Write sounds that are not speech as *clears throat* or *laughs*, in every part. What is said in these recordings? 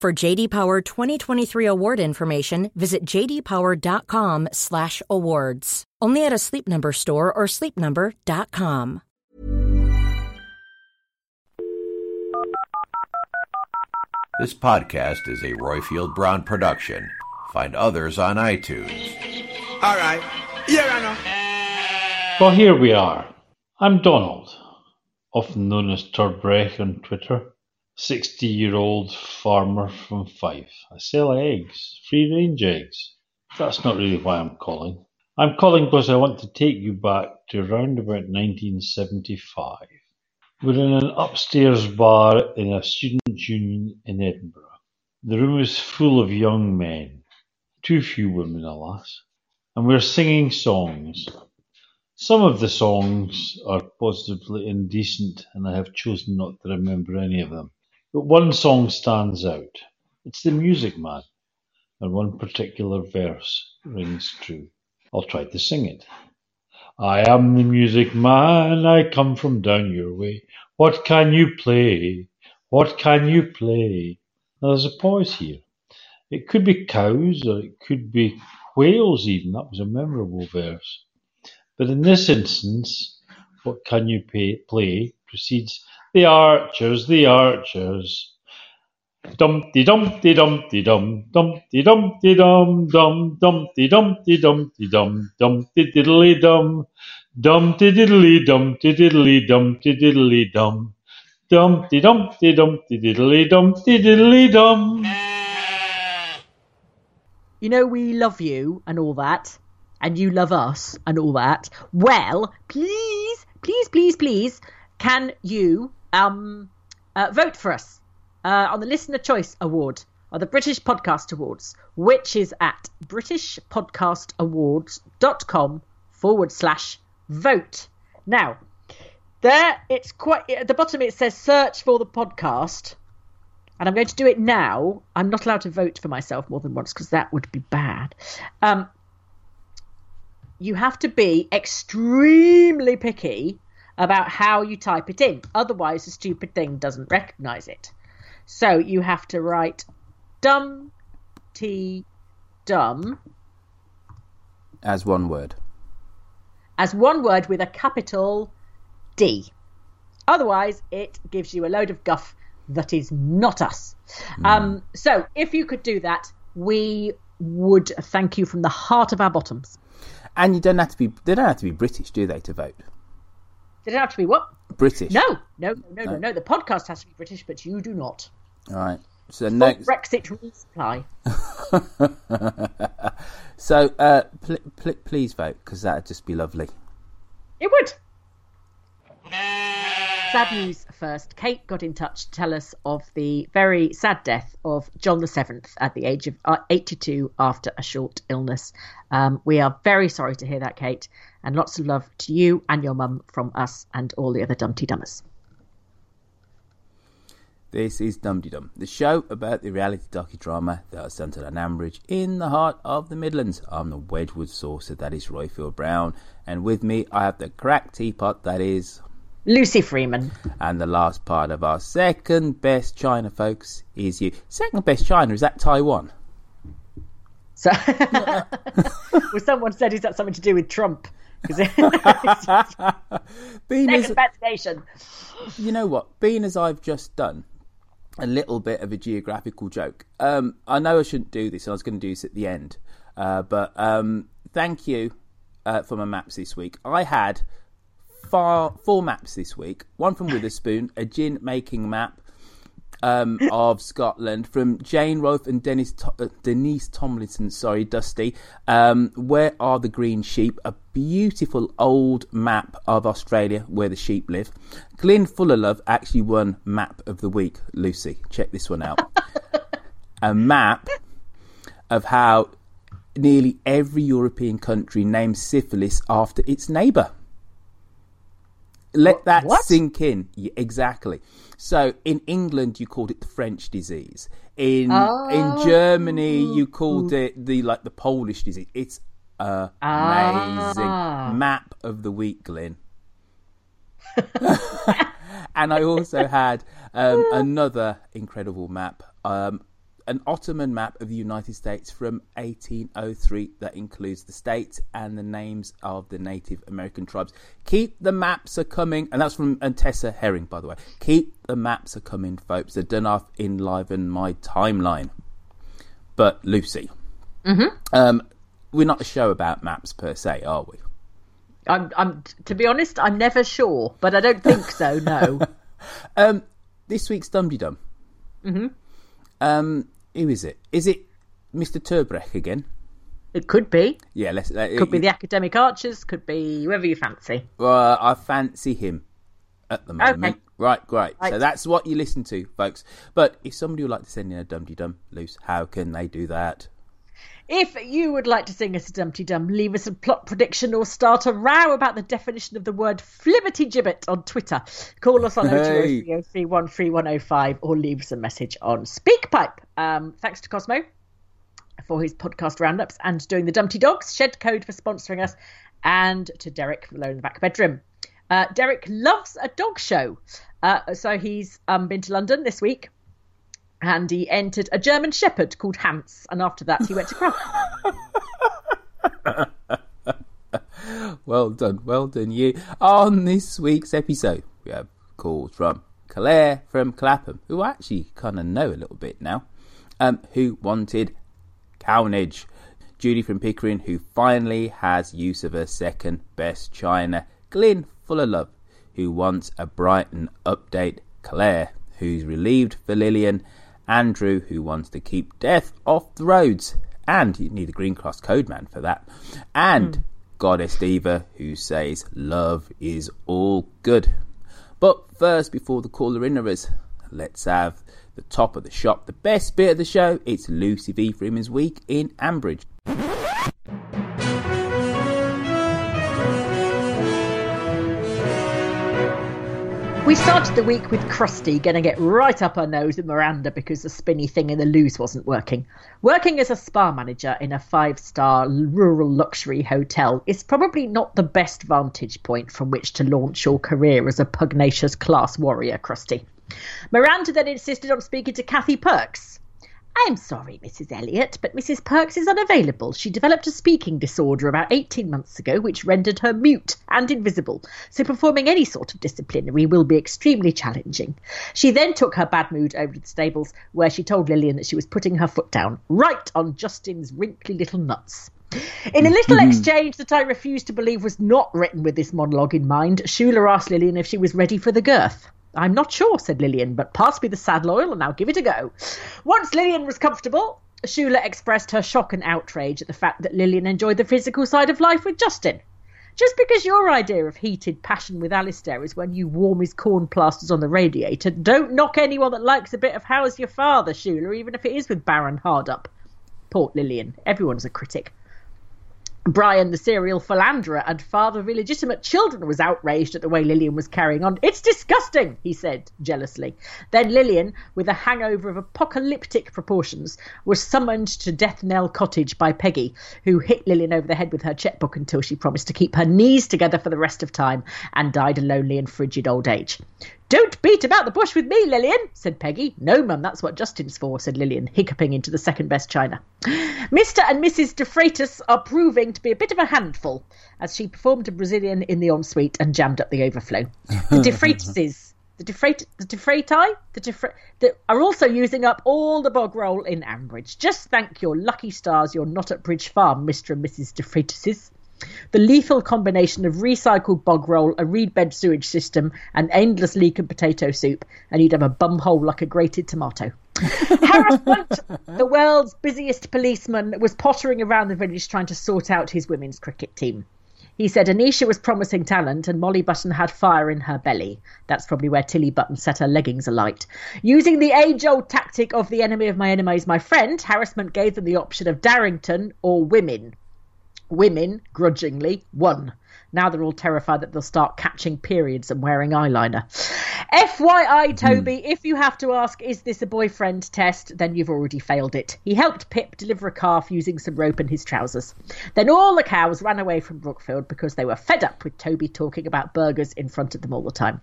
For JD Power 2023 award information, visit jdpower.com/awards. Only at a Sleep Number store or sleepnumber.com. This podcast is a Royfield Brown production. Find others on iTunes. All right. Here I know. Well, here we are. I'm Donald, often known as Turbrech on Twitter. 60 year old farmer from Fife. I sell eggs, free range eggs. That's not really why I'm calling. I'm calling because I want to take you back to around about 1975. We're in an upstairs bar in a student union in Edinburgh. The room is full of young men, too few women, alas, and we're singing songs. Some of the songs are positively indecent, and I have chosen not to remember any of them. But one song stands out. It's The Music Man, and one particular verse rings true. I'll try to sing it. I am the music man, I come from down your way. What can you play? What can you play? Now, there's a pause here. It could be cows or it could be whales, even. That was a memorable verse. But in this instance, what can you pay, play precedes the archers, the archers. Dumpty dumpty dumpty dum dumpty dumpty dum dum dumpty dumpty dumpty dum dumpty diddly dum dumpty diddly dumpty diddly dumpty diddly dum dumpty dumpty dumpty diddly dumpty diddly dum. You know we love you and all that, and you love us and all that. Well, please, please, please, please, can you um uh, vote for us uh, on the Listener Choice Award or the British Podcast Awards, which is at britishpodcastawards.com forward slash vote. Now, there it's quite at the bottom it says search for the podcast. And I'm going to do it now. I'm not allowed to vote for myself more than once because that would be bad. Um, you have to be extremely picky about how you type it in. Otherwise, the stupid thing doesn't recognize it. So you have to write dum t dum As one word. as one word with a capital D. Otherwise, it gives you a load of guff that is not us. Um, so if you could do that, we would thank you from the heart of our bottoms. And you don't have to be. They don't have to be British, do they, to vote? Did it have to be what? British. No, no, no, no, no, no. The podcast has to be British, but you do not. All right. So Full next. Brexit rules apply. *laughs* So uh, pl- pl- please vote because that'd just be lovely. It would. Sad news first. Kate got in touch to tell us of the very sad death of John the Seventh at the age of uh, 82 after a short illness. Um, we are very sorry to hear that, Kate, and lots of love to you and your mum from us and all the other Dumpty Dummers. This is Dum Dum, the show about the reality docudrama that is centred on Ambridge in the heart of the Midlands. I'm the Wedgwood saucer, that is Royfield Brown, and with me I have the cracked teapot, that is, Lucy Freeman. and the last part of our second best China, folks, is you. Second best China is that Taiwan. So, *laughs* well, someone said, is that something to do with Trump? *laughs* *laughs* Being as, nation. you know what, being as I've just done, a little bit of a geographical joke. Um, I know I shouldn't do this. I was going to do this at the end, uh, but um, thank you uh, for my maps this week. I had far, four maps this week. One from Witherspoon, a gin making map um, *laughs* of Scotland from Jane Roth and Dennis uh, Denise Tomlinson. Sorry, Dusty. Um, where are the green sheep? A beautiful old map of Australia where the sheep live. Glyn Fullerlove actually won Map of the Week. Lucy, check this one out. *laughs* a map of how nearly every European country names syphilis after its neighbour. Let that What? sink in. Yeah, exactly. So in England, you called it the French disease. In in Germany, you called it the like the Polish disease. It's amazing Ah. map of the week, Glyn. *laughs* and I also had um, *laughs* another incredible map, um, an Ottoman map of the United States from 1803 that includes the states and the names of the Native American tribes. Keep the maps are coming, and that's from and Tessa Herring, by the way. Keep the maps are coming, folks. They're done off enliven my timeline. But Lucy, um, we're not a show about maps per se, are we? I'm, I'm, to be honest, I'm never sure, but I don't think so. No. *laughs* Um, this week's Dum Dum. Mm-hmm. Um, who is it? Is it Mr. Turbrech again? it could be. Yeah, let's. Uh, Could be the academic archers. Could be whoever you fancy. Uh, I fancy him at the moment. Okay. Right, great. So that's what you listen to, folks. But if somebody would like to send in a Dum Dum loose, how can they do that? If you would like to sing us a Dumpty Dum, leave us a plot prediction or start a row about the definition of the word flibbity gibbet on Twitter, call us on Hey. 020303313105 or leave us a message on SpeakPipe. Um, thanks to Cosmo for his podcast roundups and doing the Dumpty Dogs, Shed Code for sponsoring us, and to Derek for Alone in the Back Bedroom. Uh, Derek loves a dog show. Uh, so he's um, been to London this week and he entered a German Shepherd called Hans, and after that he went to Krakow. *laughs* Well done, well done, you. On this week's episode, we have calls from Claire from Clapham, who I actually kind of know a little bit now, um, who wanted Cownage. Judy from Pickering, who finally has use of her second best china. Glyn, full of love, who wants a Brighton update. Claire, who's relieved for Lillian. Andrew, who wants to keep death off the roads. And you need a Green Cross code man for that. And Goddess Diva, who says love is all good. But first, before the caller inners, let's have the top of the shop, the best bit of the show. It's Lucy V. Freeman's Week in Ambridge. We started the week with Krusty getting it right up her nose at Miranda because the spinny thing in the loos wasn't working. Working as a spa manager in a five star rural luxury hotel is probably not the best vantage point from which to launch your career as a pugnacious class warrior, Krusty. Miranda then insisted on speaking to Kathy Perks. I'm sorry, Mrs. Elliot, but Mrs. Perks is unavailable. She developed a speaking disorder about 18 months ago, which rendered her mute and invisible, so performing any sort of disciplinary will be extremely challenging. She then took her bad mood over to the stables, where she told Lillian that she was putting her foot down, right on Justin's wrinkly little nuts. In a little mm-hmm. exchange that I refuse to believe was not written with this monologue in mind, Shula asked Lillian if she was ready for the girth. I'm not sure, said Lillian, but pass me the saddle oil and I'll give it a go. Once Lillian was comfortable, Shula expressed her shock and outrage at the fact that Lillian enjoyed the physical side of life with Justin. Just because your idea of heated passion with Alistair is when you warm his corn plasters on the radiator, don't knock anyone that likes a bit of How's Your Father, Shula, even if it is with Baron Hardup. Port Lillian. Everyone's a critic. Brian, the serial philanderer and father of illegitimate children, was outraged at the way Lillian was carrying on. It's disgusting, he said jealously. Then Lillian, with a hangover of apocalyptic proportions, was summoned to Death Knell Cottage by Peggy, who hit Lillian over the head with her checkbook until she promised to keep her knees together for the rest of time and died a lonely and frigid old age. Don't beat about the bush with me, Lillian, said Peggy. No, mum, that's what Justin's for, said Lillian, hiccuping into the second best china. Mr. and Mrs. De Freitas are proving to be a bit of a handful, as she performed a Brazilian in the ensuite and jammed up the overflow. The *laughs* De Freitases, The Defrate, the Defrati, the that are also using up all the bog roll in Ambridge. Just thank your lucky stars you're not at Bridge Farm, Mr. and Mrs. Defratises. The lethal combination of recycled bog roll, a reed bed sewage system, and endless leek and potato soup, and you'd have a bum hole like a grated tomato. *laughs* Harris the world's busiest policeman, was pottering around the village trying to sort out his women's cricket team. He said Anisha was promising talent and Molly Button had fire in her belly. That's probably where Tilly Button set her leggings alight. Using the age old tactic of the enemy of my enemy is my friend, harassment gave them the option of Darrington or women. Women, grudgingly, won. Now they're all terrified that they'll start catching periods and wearing eyeliner. FYI, hmm. Toby, if you have to ask, is this a boyfriend test, then you've already failed it. He helped Pip deliver a calf using some rope in his trousers. Then all the cows ran away from Brookfield because they were fed up with Toby talking about burgers in front of them all the time.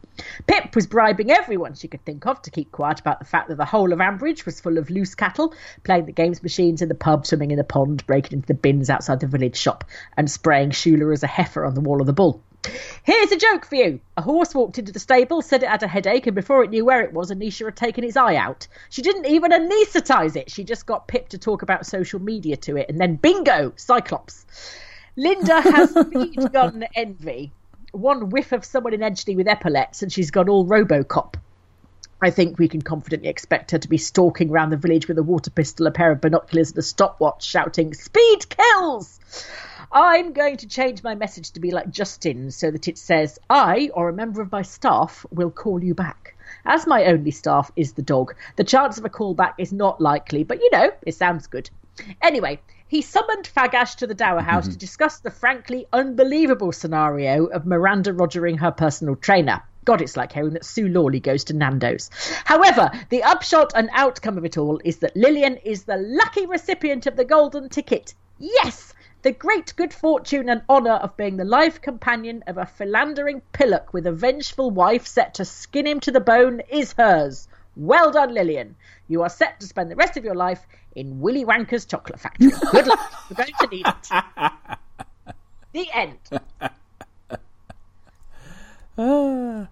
Pip was bribing everyone she could think of to keep quiet about the fact that the whole of Ambridge was full of loose cattle, playing the games machines in the pub, swimming in the pond, breaking into the bins outside the village shop, and spraying Shula as a heifer on the wall of the bull. Here's a joke for you. A horse walked into the stable, said it had a headache, and before it knew where it was, Anisha had taken its eye out. She didn't even anaesthetise it. She just got Pip to talk about social media to it, and then bingo, Cyclops. Linda has *laughs* speed gun envy. One whiff of someone in Edgeley with epaulets, and she's gone all Robocop. I think we can confidently expect her to be stalking around the village with a water pistol, a pair of binoculars, and a stopwatch, shouting, Speed kills! I'm going to change my message to be like Justin so that it says, I or a member of my staff will call you back. As my only staff is the dog, the chance of a callback is not likely, but you know, it sounds good. Anyway, he summoned Fagash to the Dower House mm-hmm. to discuss the frankly unbelievable scenario of Miranda rogering her personal trainer. God, it's like hearing that Sue Lawley goes to Nando's. However, the upshot and outcome of it all is that Lillian is the lucky recipient of the golden ticket. Yes! The great good fortune and honour of being the life companion of a philandering pillock with a vengeful wife set to skin him to the bone is hers. Well done, Lillian. You are set to spend the rest of your life in Willy Wanker's chocolate factory. Good luck. You're going to need it. *laughs* The end. Ah.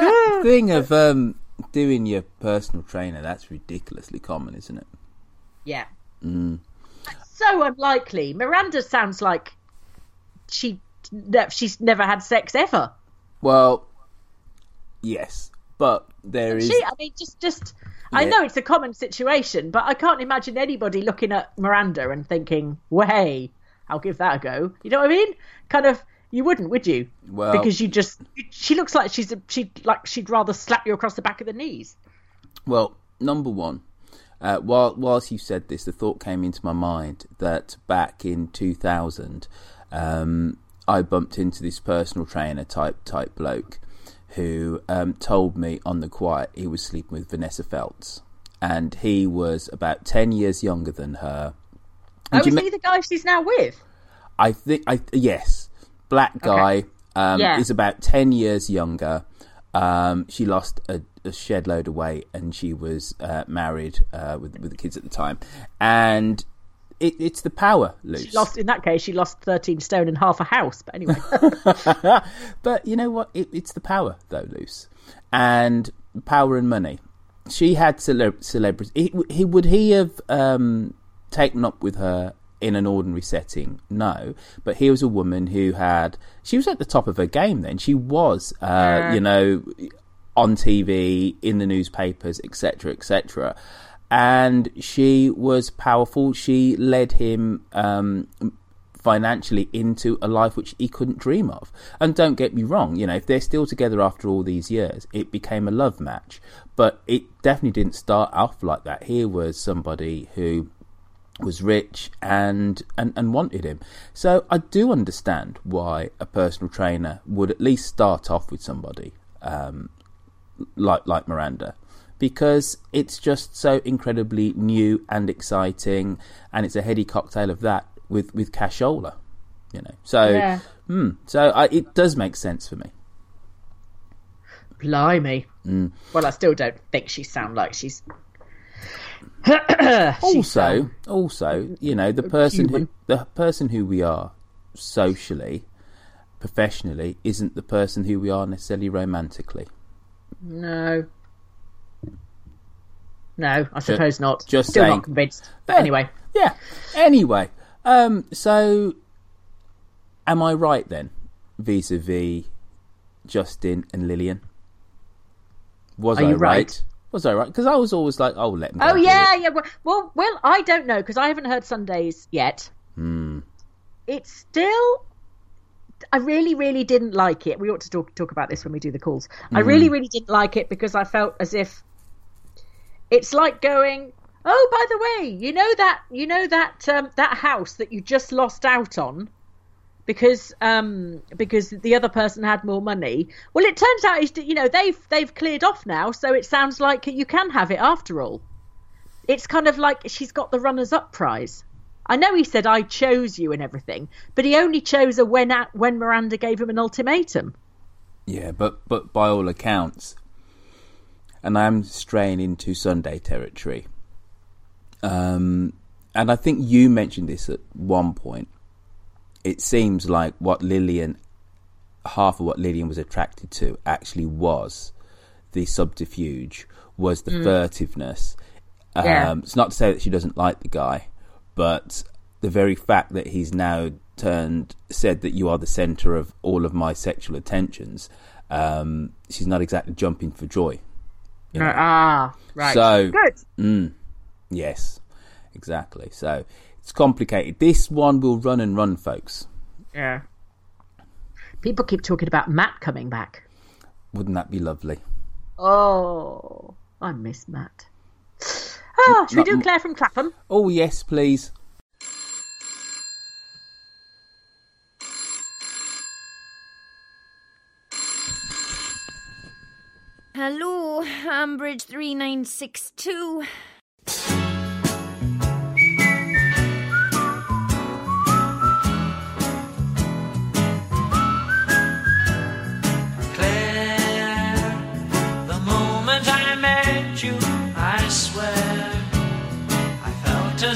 That thing of um, doing your personal trainer, that's ridiculously common, isn't it? Yeah. So unlikely. Miranda sounds like she she's never had sex ever. Well, yes, but there is. She, I mean, just just. I know it's a common situation, but I can't imagine anybody looking at Miranda and thinking, "Well, hey, I'll give that a go." You know what I mean? Kind of. You wouldn't, would you? Well- because you just she looks like she's a, she like she'd rather slap you across the back of the knees. Well, number one, uh, while whilst you said this, the thought came into my mind that back in 2000, um, I bumped into this personal trainer type type bloke who um, told me on the quiet he was sleeping with Vanessa Feltz, and he was about 10 years younger than her. Oh, do you is ma- he the guy she's now with? I think I yes, black guy um, Yeah. is about ten years younger. Um, she lost a, a shed load of weight, and she was uh, married uh, with with the kids at the time. And it, it's the power, Luce. She lost in that case. She lost thirteen stone and half a house. But anyway, *laughs* but you know what? It, it's the power, though, Luce, and power and money. She had cele- celebrities. He, he would he have um, taken up with her in an ordinary setting? No, but here was a woman who had. She was at the top of her game. Then she was, uh, you know, on TV, in the newspapers, etc., etc. And she was powerful. She led him um, financially into a life which he couldn't dream of. And don't get me wrong, you know, if they're still together after all these years, it became a love match. But it definitely didn't start off like that. Here was somebody who was rich and, and, and wanted him. So I do understand why a personal trainer would at least start off with somebody um, like like Miranda because it's just so incredibly new and exciting and it's a heady cocktail of that with with cashola you know so Yeah. hmm, so I, it does make sense for me blimey. Mm. Well, I still don't think she sound like she's. *coughs* also also you know the person who the person who we are socially professionally isn't the person who we are necessarily romantically No. No, I suppose not. just Still saying. not convinced. But Yeah. anyway, Yeah. Anyway, um, so am I right then, vis-a-vis Justin and Lillian? Was Are I you right? Was I right? Because I was always like, "Oh, let me." Oh yeah, yeah. Well, well, I don't know because I haven't heard Sundays yet. Hmm. It's still. I really, really didn't like it. We ought to talk talk about this when we do the calls. I Hmm. really, really didn't like it because I felt as if it's like going. Oh, by the way, you know that you know that um, that house that you just lost out on because um because the other person had more money. Well, it turns out is you know they've they've cleared off now, so it sounds like you can have it after all. It's kind of like she's got the runners up prize. I know he said I chose you and everything, but he only chose her when at, when Miranda gave him an ultimatum. Yeah, but but by all accounts, and I'm straying into Sunday territory. Um, and I think you mentioned this at one point. It seems like what Lillian, half of what Lillian was attracted to, actually was the subterfuge, was the furtiveness. Yeah. Um, it's not to say that she doesn't like the guy, but the very fact that he's now turned said that you are the center of all of my sexual attentions. Um, she's not exactly jumping for joy. you know. Ah, right. So- good. Mm, yes, exactly. So it's complicated. This one will run and run, folks. Yeah. People keep talking about Matt coming back. Wouldn't that be lovely? Oh, I miss Matt. Ah, should we do Claire from Clapham? Oh yes, please. Hello, Ambridge 3962.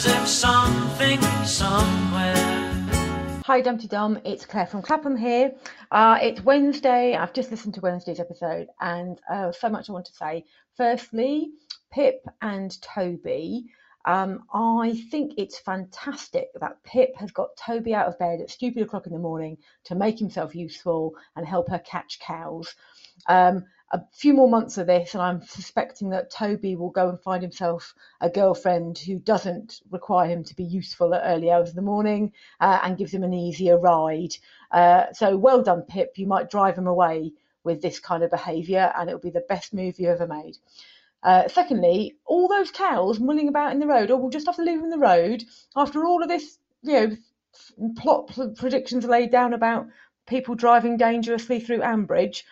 As if something somewhere. Hi Dumpty Dum, it's Claire from Clapham here. Uh, it's Wednesday. I've just listened to Wednesday's episode, and uh, so much I want to say. Firstly, Pip and Toby. Um, I think it's fantastic that Pip has got Toby out of bed at stupid o'clock in the morning to make himself useful and help her catch cows. Um, a few more months of this, and I'm suspecting that Toby will go and find himself a girlfriend who doesn't require him to be useful at early hours of the morning uh, and gives him an easier ride. Uh, so well done, Pip. You might drive him away with this kind of behaviour, and it'll be the best move you ever made. Uh, secondly, all those cows mulling about in the road, or we'll just have to leave them in the road after all of this, you know, plot predictions laid down about people driving dangerously through Ambridge.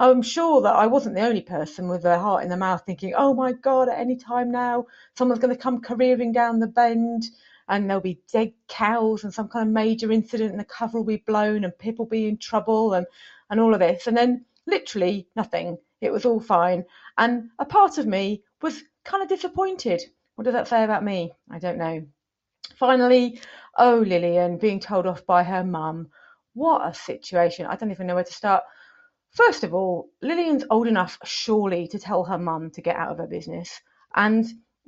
I'm sure that I wasn't the only person with their heart in their mouth thinking, oh my God, at any time now, someone's going to come careering down the bend and there'll be dead cows and some kind of major incident and the cover will be blown and Pip will be in trouble and, and all of this. And then literally nothing. It was all fine. And a part of me was kind of disappointed. What does that say about me? I don't know. Finally, oh, Lillian being told off by her mum. What a situation. I don't even know where to start. First of all, Lillian's old enough, surely, to tell her mum to get out of her business. And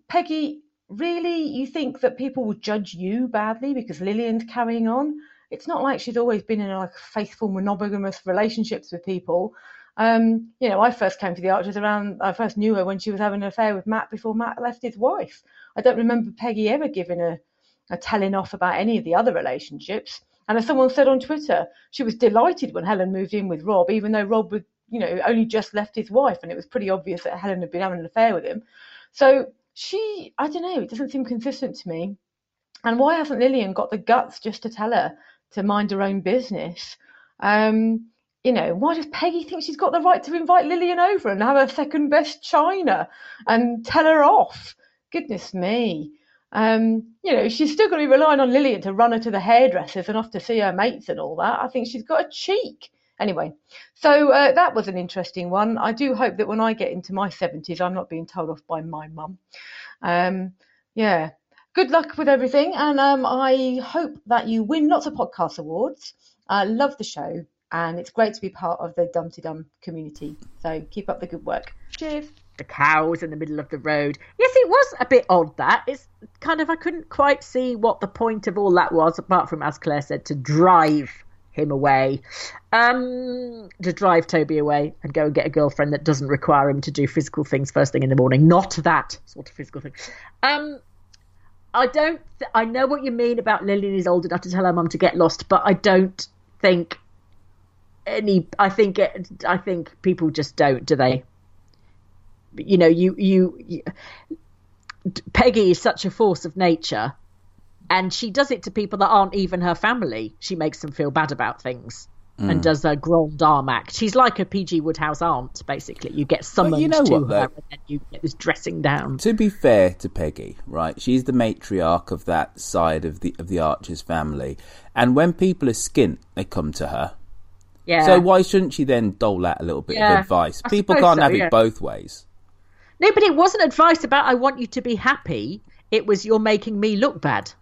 Peggy, really, you think that people will judge you badly because Lillian's carrying on? It's not like she's always been in like faithful monogamous relationships with people. Um, you know, I first came to the Archers around. I first knew her when she was having an affair with Matt before Matt left his wife. I don't remember Peggy ever giving a, a telling off about any of the other relationships. And as someone said on Twitter, she was delighted when Helen moved in with Rob, even though Rob was, you know, only just left his wife, and it was pretty obvious that Helen had been having an affair with him. So she, I don't know, it doesn't seem consistent to me. And why hasn't Lillian got the guts just to tell her to mind her own business? Um, you know, why does Peggy think she's got the right to invite Lillian over and have her second best china and tell her off? Goodness me. Um, you know, she's still going to be relying on Lillian to run her to the hairdressers and off to see her mates and all that. I think she's got a cheek. Anyway, so uh, that was an interesting one. I do hope that when I get into my 70s, I'm not being told off by my mum. Um, yeah. Good luck with everything. And um, I hope that you win lots of podcast awards. I love the show. and it's great to be part of the Dumpty Dum community. So keep up the good work. Cheers. Cows in the middle of the road. Yes, it was a bit odd. That it's kind of I couldn't quite see what the point of all that was, apart from as Claire said, to drive him away, um, to drive Toby away and go and get a girlfriend that doesn't require him to do physical things first thing in the morning. Not that sort of physical thing. Um, I don't. Th- I know what you mean about Lillian is old enough to tell her mum to get lost, but I don't think any. I think. It, I think people just don't, do they? You know, you, you you. Peggy is such a force of nature, and she does it to people that aren't even her family. She makes them feel bad about things. And Mm. does a grand arm act. She's like a PG Wodehouse aunt, basically. You get summoned you know to what, her, though? and then you get this dressing down. To be fair to Peggy, right, she's the matriarch of that side of the of the Archers family, and when people are skint, they come to her. Yeah. So why shouldn't she then dole out a little bit Yeah, of advice? I People can't so, have yeah. it both ways. No, but it wasn't advice about I want you to be happy. It was you're making me look bad.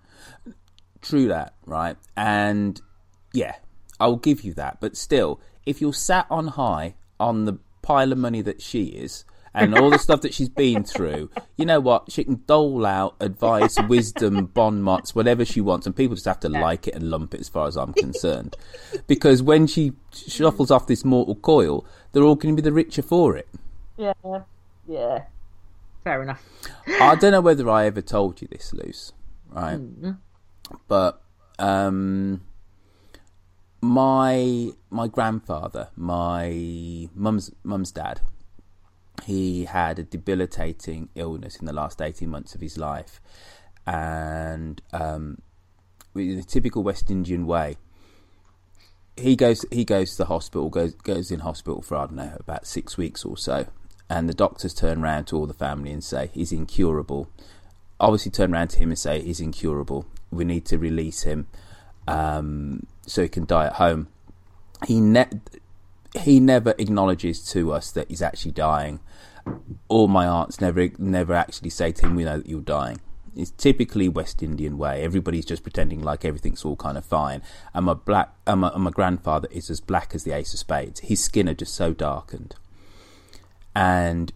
True that, right? And yeah, I'll give you that. But still, if you're sat on high on the pile of money that she is and all the *laughs* stuff that she's been through, you know what? She can dole out advice, wisdom, bon mots, whatever she wants, and people just have to like it and lump it as far as I'm concerned. because when she shuffles off this mortal coil, they're all going to be the richer for it. Yeah. Yeah. Fair enough. I don't know whether I ever told you this, Luce, right? Mm. But um, my my grandfather, my mum's mum's dad, he had a debilitating illness in the last eighteen months of his life, and um, in the typical West Indian way, he goes he goes to the hospital, goes goes in hospital for I don't know about six weeks or so, and the doctors turn around to all the family and say he's incurable. Obviously, turn around to him and say he's incurable. We need to release him um, so he can die at home. He ne- he never acknowledges to us that he's actually dying. All my aunts never never actually say to him, "We know that you're dying." It's typically West Indian way. Everybody's just pretending like everything's all kind of fine. And my black, and my, and my grandfather is as black as the ace of spades. His skin are just so darkened. And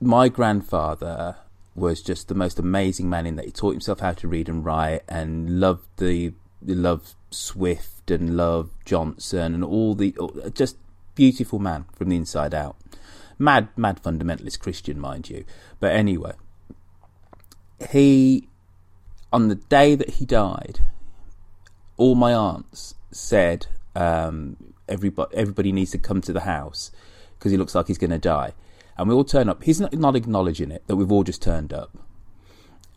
my grandfather was just the most amazing man in that he taught himself how to read and write and loved the loved Swift and loved Johnson and all the just beautiful man from the inside out. Mad, mad fundamentalist Christian, mind you. But anyway, he on the day that he died, all my aunts said um, everybody everybody needs to come to the house because he looks like he's going to die. And we all turn up. He's not, acknowledging it that we've all just turned up,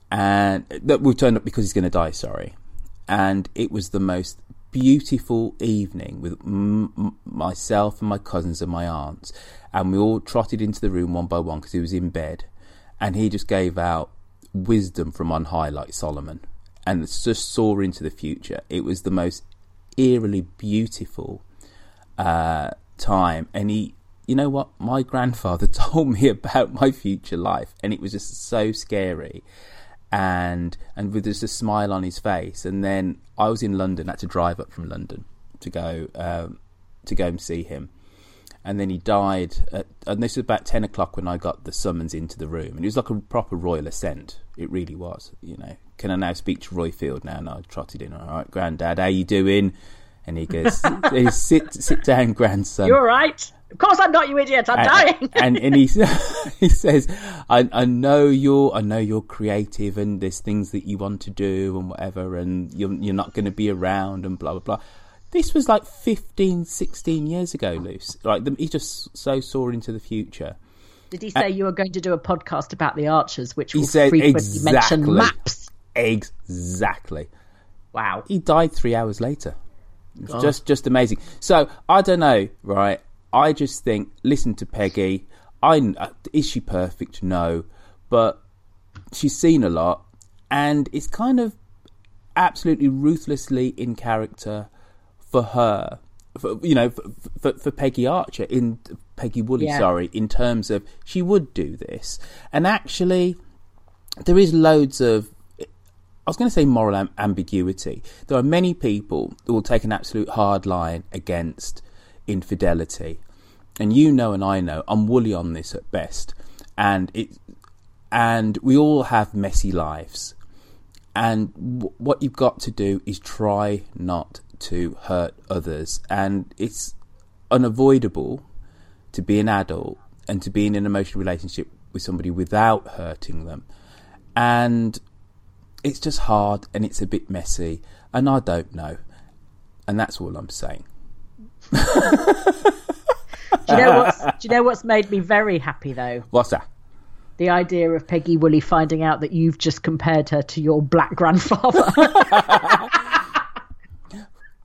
and that we've turned up because he's going to die. Sorry, and it was the most beautiful evening with m- myself and my cousins and my aunts, and we all trotted into the room one by one because he was in bed, and he just gave out wisdom from on high like Solomon, and just saw into the future. It was the most eerily beautiful uh, time, and he you know what? My grandfather *laughs* told me about my future life, and it was just so scary. And and with just a smile on his face, and then I was in London. I had to drive up from London to go um, to go and see him. And then he died. At, and this was about ten o'clock when I got the summons into the room, and it was like a proper royal ascent. It really was. You know, can I now speak to Royfield now? And I trotted in. All right, Granddad, how you doing? And he goes, *laughs* sit sit down, grandson. You're right. Of course, I'm not, you idiot. I'm and, dying. *laughs* and and he *laughs* he says, I I know you're I know you're creative and there's things that you want to do and whatever and you're you're not going to be around and blah blah blah. This was like 15, 16 years ago, Luce. Like the, he just so saw into the future. Did he say you were going to do a podcast about the Archers, which He will said frequently exactly mention maps? Exactly. Wow. He died three hours later. It's just just amazing. So I don't know, right? I just think listen to Peggy. I uh, is she perfect? No, but she's seen a lot, and it's kind of absolutely ruthlessly in character for her. For, you know, for, for, for Peggy Archer in Peggy Woolley, Yeah. sorry, in terms of she would do this, and actually, there is loads of I was going to say moral am- ambiguity. There are many people who will take an absolute hard line against infidelity, and you know, and I know, I'm woolly on this at best, and it, and we all have messy lives, and w- what you've got to do is try not to hurt others, and it's unavoidable to be an adult and to be in an emotional relationship with somebody without hurting them, and it's just hard and it's a bit messy, and I don't know, and that's all I'm saying. Do you know what's *laughs* Do you know what's made me very happy though? What's that? The idea of Peggy Woolley finding out that you've just compared her to your black grandfather. *laughs*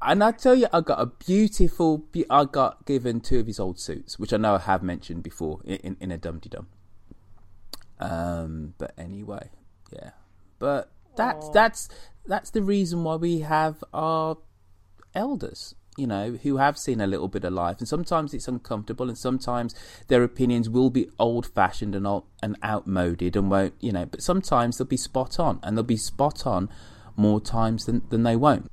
And I tell you, I got a beautiful. be- I got given two of his old suits, which I know I have mentioned before in in, in a Dumpty Dum. Um, but anyway, yeah. But that's that's that's the reason why we have our elders, you know, who have seen a little bit of life, and sometimes it's uncomfortable, and sometimes their opinions will be old-fashioned and old, and outmoded, and won't, you know. But sometimes they'll be spot on, and they'll be spot on more times than than they won't.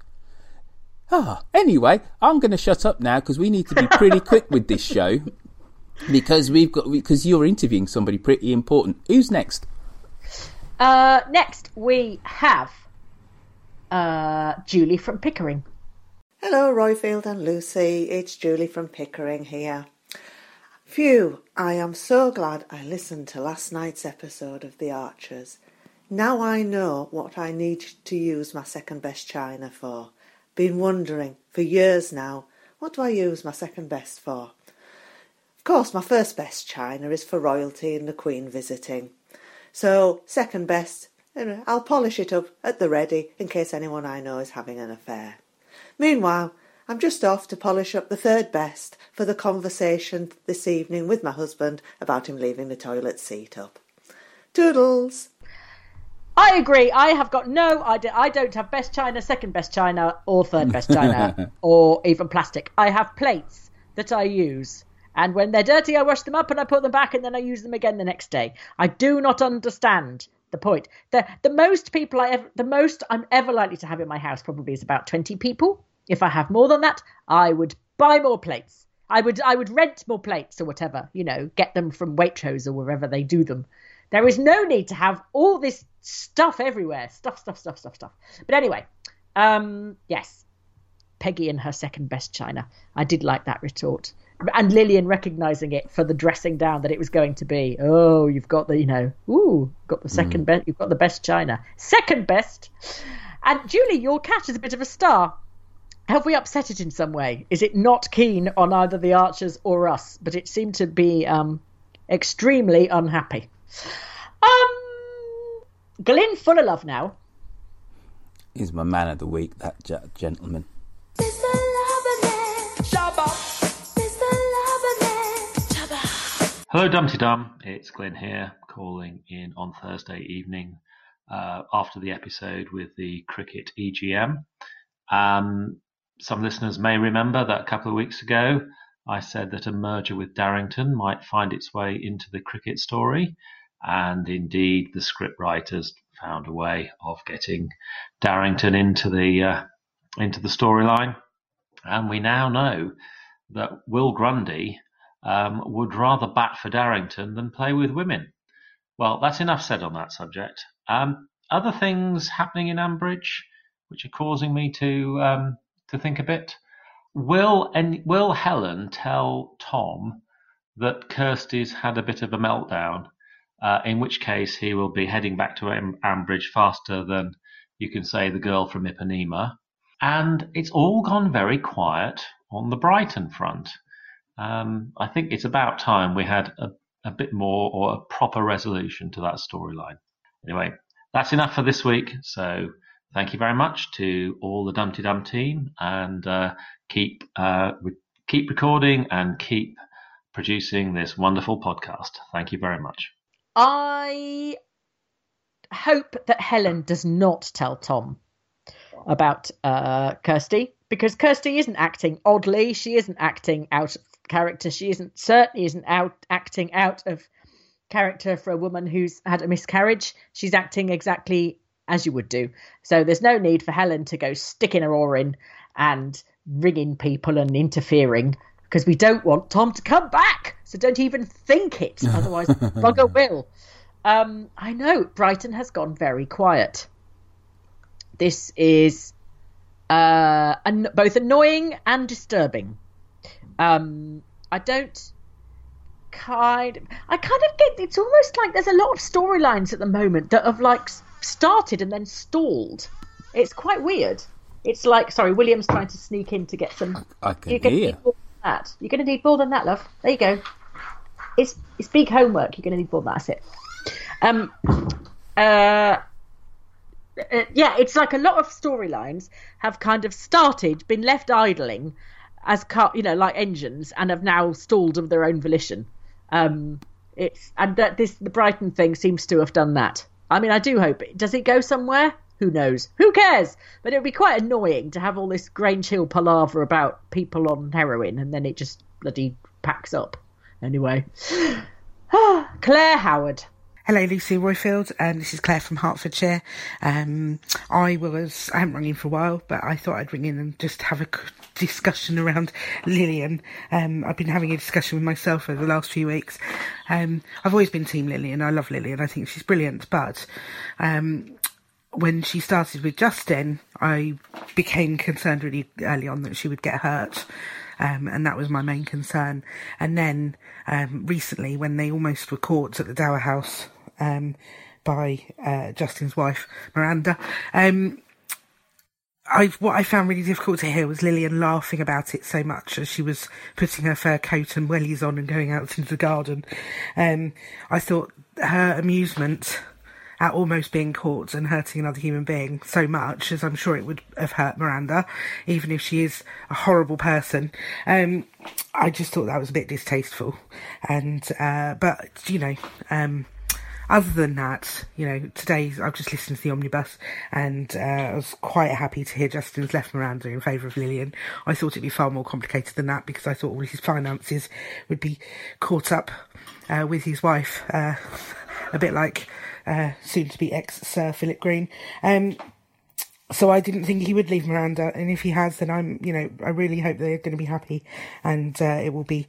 Ah, anyway, I'm going to shut up now because we need to be pretty quick with this show *laughs* because we've got because you're interviewing somebody pretty important. Who's next? uh, next, we have uh, Julie from Pickering. Hello, Royfield and Lucy. It's Julie from Pickering here. Phew, I am so glad I listened to last night's episode of The Archers. Now I know what I need to use my second best china for. Been wondering for years now, what do I use my second best for? Of course, my first best china is for royalty and the Queen visiting. So, second best, I'll polish it up at the ready in case anyone I know is having an affair. Meanwhile, I'm just off to polish up the third best for the conversation this evening with my husband about him leaving the toilet seat up. Toodles! I agree. I have got no idea. I don't have best china, second best china, or third best china, *laughs* or even plastic. I have plates that I use. And when they're dirty, I wash them up and I put them back and then I use them again the next day. I do not understand the point. The, the most people I ever, the most I'm ever likely to have in my house probably is about 20 people. If I have more than that, I would buy more plates. I would, I would rent more plates or whatever, you know, get them from Waitrose or wherever they do them. There is no need to have all this stuff everywhere. Stuff, stuff, stuff, stuff, stuff. But anyway, um, yes, Peggy and her second best china. I did like that retort. And Lillian recognizing it for the dressing down that it was going to be. Oh, you've got the, you know, ooh, got the second best. You've got the best china. Second best. And Julie, your cat is a bit of a star. Have we upset it in some way? Is it not keen on either the Archers or us? But it seemed to be um, extremely unhappy. Um, Glyn full of love now. He's my man of the week, that ge- gentleman. Hello, Dumpty Dum. It's Glenn here, calling in on Thursday evening uh, after the episode with the cricket EGM. Um, some listeners may remember that a couple of weeks ago I said that a merger with Darrington might find its way into the cricket story, and indeed the scriptwriters found a way of getting Darrington into the uh, into the storyline, and we now know that Will Grundy um, would rather bat for Darrington than play with women. Well, that's enough said on that subject. Um, other things happening in Ambridge, which are causing me to um, to think a bit. Will and will Helen tell Tom that Kirsty's had a bit of a meltdown? Uh, in which case, he will be heading back to Am- Ambridge faster than you can say the girl from Ipanema. And it's all gone very quiet on the Brighton front. Um, I think it's about time we had a, a bit more or a proper resolution to that storyline. Anyway, that's enough for this week. So thank you very much to all the Dumpty Dum team, and uh, keep uh, re- keep recording and keep producing this wonderful podcast. Thank you very much. I hope that Helen does not tell Tom about uh, Kirsty because Kirsty isn't acting oddly. She isn't acting out of character. She isn't certainly isn't out acting out of character for a woman who's had a miscarriage. She's acting exactly as you would do. So there's no need for Helen to go sticking her oar in and ringing people and interfering because we don't want Tom to come back. So don't even think it, *laughs* otherwise bugger will. Um, I know Brighton has gone very quiet. This is uh, an- both annoying and disturbing. Um, I don't kind of, I kind of get it's almost like there's a lot of storylines at the moment that have like started and then stalled. It's quite weird. It's like sorry, William's trying to sneak in to get some. I can You're gonna hear. need more than that. You're going to need more than that, love. There you go. It's it's big homework. You're going to need more than that. That's it. Um. Uh. uh, yeah, it's like a lot of storylines have kind of started, been left idling as car, you know, like engines, and have now stalled of their own volition. Um, it's and that this the Brighton thing seems to have done that. I mean, I do hope it does. It go somewhere? Who knows? Who cares? But it would be quite annoying to have all this Grange Hill palaver about people on heroin, and then it just bloody packs up. Anyway, *sighs* Claire Howard. Hello, Lucy Roifield. Um, this is Claire from Hertfordshire. Um, I was I haven't rung in for a while, but I thought I'd ring in and just have a discussion around Lillian. Um, I've been having a discussion with myself over the last few weeks. Um, I've always been Team Lillian. I love Lillian. I think she's brilliant, but um, when she started with Justin, I became concerned really early on that she would get hurt. Um, and that was my main concern. And then um, recently, when they almost were caught at the Dower House um, by uh, Justin's wife, Miranda, um, I what I found really difficult to hear was Lillian laughing about it so much as she was putting her fur coat and wellies on and going out into the garden. Um, I thought her amusement at almost being caught and hurting another human being so much as I'm sure it would have hurt Miranda, even if she is a horrible person. Um, I just thought that was a bit distasteful, and uh, but you know, um, other than that, you know, today I've just listened to the omnibus, and uh, I was quite happy to hear Justin's left Miranda in favour of Lillian. I thought it'd be far more complicated than that because I thought all his finances would be caught up uh, with his wife, uh, *laughs* a bit like uh, soon to be ex Sir Philip Green. Um, so I didn't think he would leave Miranda, and if he has, then I'm, you know, I really hope they're going to be happy, and uh, it will be,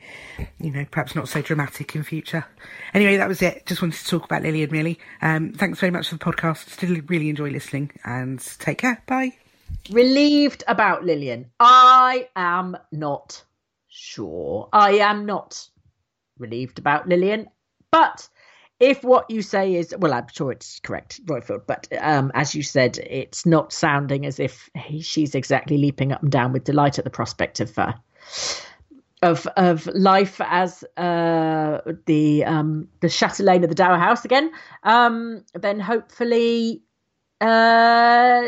you know, perhaps not so dramatic in future. Anyway, that was it. Just wanted to talk about Lillian, really. Um, thanks very much for the podcast. Still really enjoy listening, and take care. Bye. relieved about Lillian. I am not sure. I am not relieved about Lillian, but if what you say is well, I'm sure it's correct, Roifield. But um, as you said, it's not sounding as if he, she's exactly leaping up and down with delight at the prospect of uh, of of life as uh, the um, the chatelaine of the Dower House again. Um, then hopefully uh,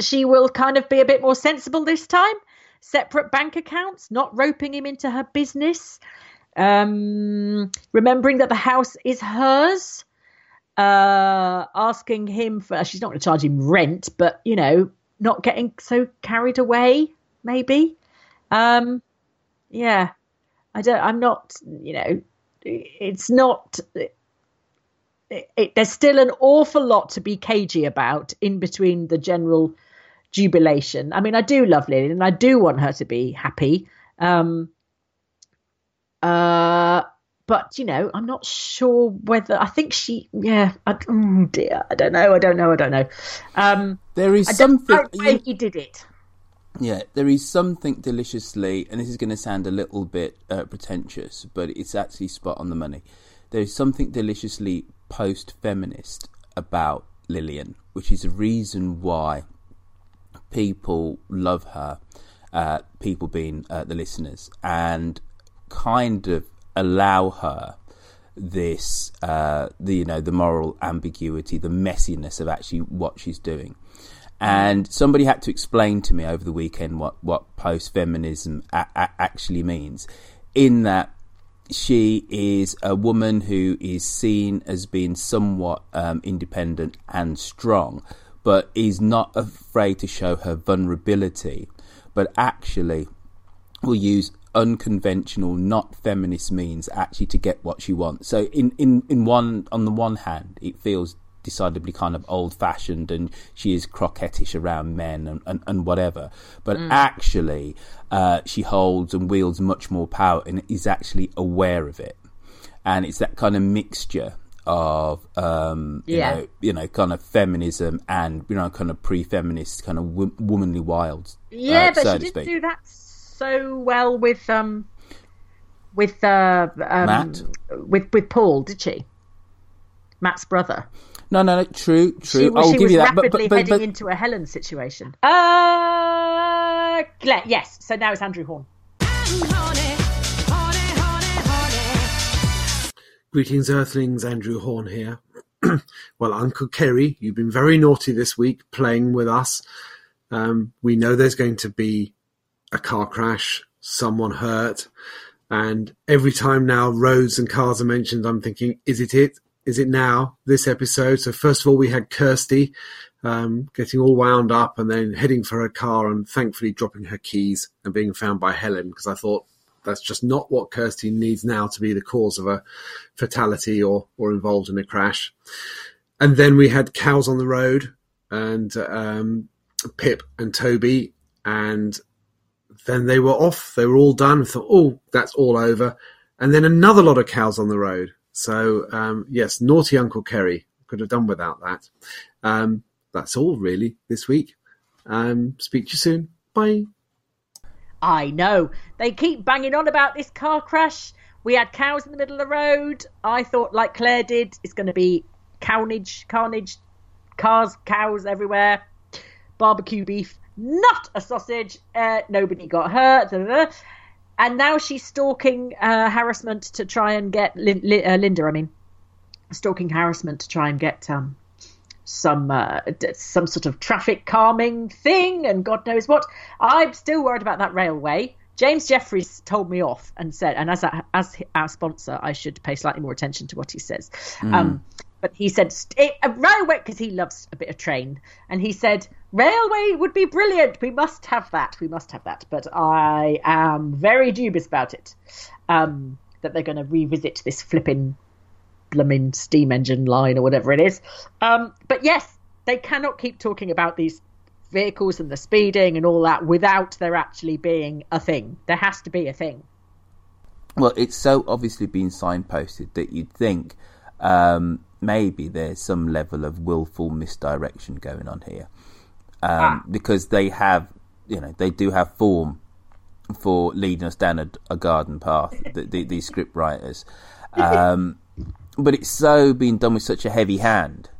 she will kind of be a bit more sensible this time. Separate bank accounts, not roping him into her business. Um, remembering that the house is hers. Uh, asking him for, she's not going to charge him rent, but you know, not getting so carried away, maybe. Um, yeah, I don't, I'm not, you know, it's not, it, it, there's still an awful lot to be cagey about in between the general jubilation. I mean, I do love Lillian and I do want her to be happy. Um, uh, but you know, I'm not sure whether I think she. Yeah, I, oh dear, I don't know. I don't know. I don't know. Um, There is I don't something. why he did it. Yeah, there is something deliciously, and this is going to sound a little bit uh, pretentious, but it's actually spot on the money. There is something deliciously post feminist about Lillian, which is a reason why people love her, uh, people being uh, the listeners, and kind of allow her this uh the you know the moral ambiguity the messiness of actually what she's doing. And somebody had to explain to me over the weekend what what post feminism a- a- actually means in that she is a woman who is seen as being somewhat um, independent and strong but is not afraid to show her vulnerability but actually will use unconventional, not feminist means actually to get what she wants. So in, in, in one on the one hand, it feels decidedly kind of old fashioned and she is croquettish around men and, and, and whatever. But Mm. actually, uh, she holds and wields much more power and is actually aware of it. And it's that kind of mixture of um you Yeah. know you know kind of feminism and you know kind of pre-feminist kind of wo- womanly wild Yeah, uh, but so she speak. do that so well with um with uh um, Matt? with with Paul, did she? Matt's brother. no no no true true She, was- i'll she give was you that but, rapidly but, but, heading but into a Helen situation. Uh, yes. So now it's Andrew Horn. Greetings, Earthlings. Andrew Horn here. *clears throat* well, Uncle Kerry, you've been very naughty this week playing with us. Um, we know there's going to be a car crash, someone hurt, and every time now roads and cars are mentioned, I'm thinking, is it it? Is it now? This episode. So first of all, we had Kirsty um, getting all wound up and then heading for her car and thankfully dropping her keys and being found by Helen because I thought that's just not what Kirsty needs now to be the cause of a fatality or, or involved in a crash. And then we had cows on the road and um, Pip and Toby, and then they were off. They were all done. Thought, oh, that's all over. And then another lot of cows on the road. So um, yes, naughty Uncle Kerry could have done without that. Um, that's all really this week. Um, speak to you soon. Bye. I know. They keep banging on about this car crash. We had cows in the middle of the road. I thought, like Claire did, it's going to be carnage, carnage, cars, cows everywhere, barbecue beef, not a sausage. Uh, nobody got hurt. da, da, da. And now she's stalking uh, harassment to try and get Lin- Li- uh, Linda. I mean, stalking harassment to try and get um, some uh, d- some sort of traffic calming thing, and God knows what. I'm still worried about that railway. James Jeffries told me off and said, and as a, as our sponsor, I should pay slightly more attention to what he says. Um, but he said it, a railway because he loves a bit of train, and he said railway would be brilliant. We must have that. We must have that. But I am very dubious about it. Um, that they're going to revisit this flipping blooming steam engine line or whatever it is. Um, but yes, they cannot keep talking about these vehicles and the speeding and all that without there actually being a thing. There has to be a thing. Well, it's so obviously been signposted that you'd think um, maybe there's some level of willful misdirection going on here, um, because they have, you know, they do have form for leading us down a, a garden path. the, the, these script writers, *laughs* um, but it's so being done with such a heavy hand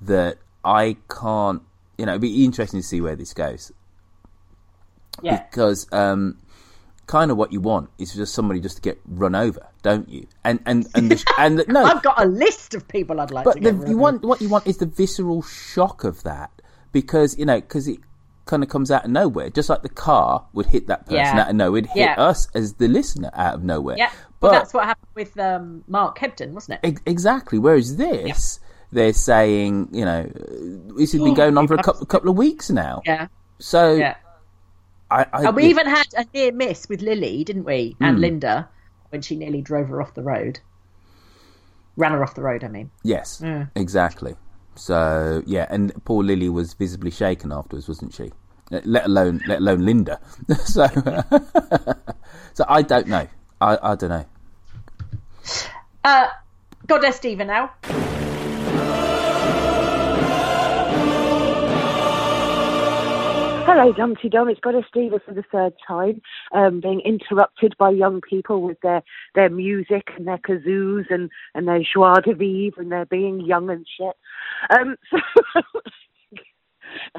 that I can't. You know, it'd be interesting to see where this goes Yeah. because um, kind of what you want is just somebody just to get run over, don't you? And and and the, *laughs* and the, no, I've got a list of people I'd like to but get the, you want what you want is the visceral shock of that because you know because it kind of comes out of nowhere, just like the car would hit that person Yeah. out of nowhere, it'd hit Yeah. us as the listener out of nowhere. Yeah, but well, that's what happened with um, Mark Hebden, wasn't it? Ex- exactly. Whereas this, they're saying, you know, this has been going on for a couple, couple of weeks now. Yeah, So yeah. I, I And we even had a near miss with Lily, didn't we? And Hmm. Linda when she nearly drove her off the road. Ran her off the road, I mean. yes, Yeah. exactly. So yeah, and poor Lily was visibly shaken afterwards, wasn't she? Let alone, let alone Linda. *laughs* so, *laughs* so I don't know. I, I don't know. Uh, Goddess Diva now. Hello, Dumpty Dum. It's Goddess Diva for the third time, um, being interrupted by young people with their, their music and their kazoos and, and their joie de vivre and their being young and shit. Um, *laughs*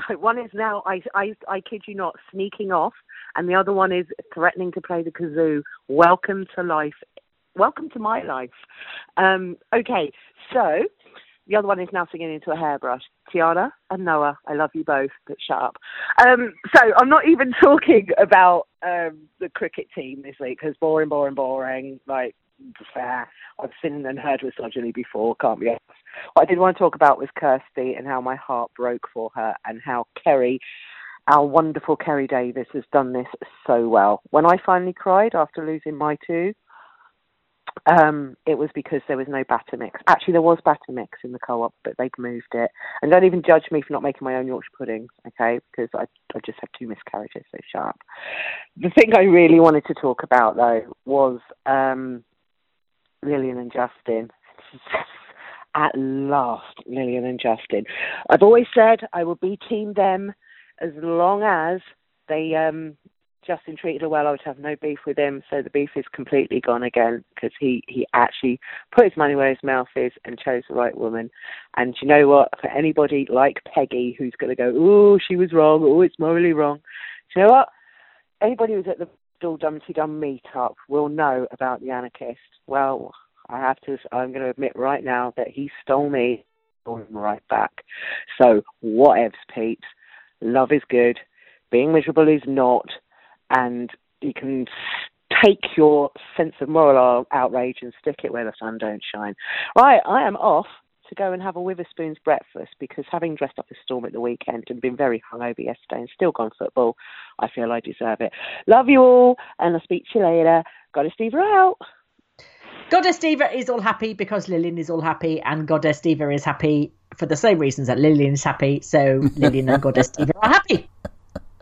so *laughs* one is now, I, I, I kid you not, sneaking off, and the other one is threatening to play the kazoo. Welcome to life. Welcome to my life. Um, okay, so the other one is now singing into a hairbrush. Tiana and Noah, I love you both, but shut up. Um, so I'm not even *laughs* talking about um, the cricket team this week because boring, boring, boring. Like, fair. I've seen and heard misogyny before, can't be asked. What I did want to talk about was Kirsty and how my heart broke for her and how Kerry, our wonderful Keri Davies, has done this so well. When I finally cried after losing my two, um, it was because there was no batter mix. Actually, there was batter mix in the co-op, but they've moved it. And don't even judge me for not making my own Yorkshire puddings, okay? Because I, I just had two miscarriages, so sharp. The thing I really wanted to talk about, though, was um, Lillian and Justin. *laughs* At last, Lillian and Justin. I've always said I will be team them as long as they um, Justin treated her well, I would have no beef with him. So the beef is completely gone again because he, he actually put his money where his mouth is and chose the right woman. And you know what? For anybody like Peggy who's going to go, oh, she was wrong, oh, it's morally wrong. Do you know what? Anybody who's at the Dull Dumpty Dum meetup will know about the anarchist. Well, I have to, I'm going to admit right now that he stole me, stole him right back. So whatevs, peeps. Love is good. Being miserable is not and you can take your sense of moral outrage and stick it where the sun don't shine. Right, I am off to go and have a Wetherspoon's breakfast because having dressed up as Storm at the weekend and been very hungover yesterday and still gone football, I feel I deserve it. Love you all, and I'll speak to you later. Goddess Diva out. Goddess Diva is all happy because Lillian is all happy, and Goddess Diva is happy for the same reasons that Lillian is happy. So *laughs* Lillian and Goddess Diva are happy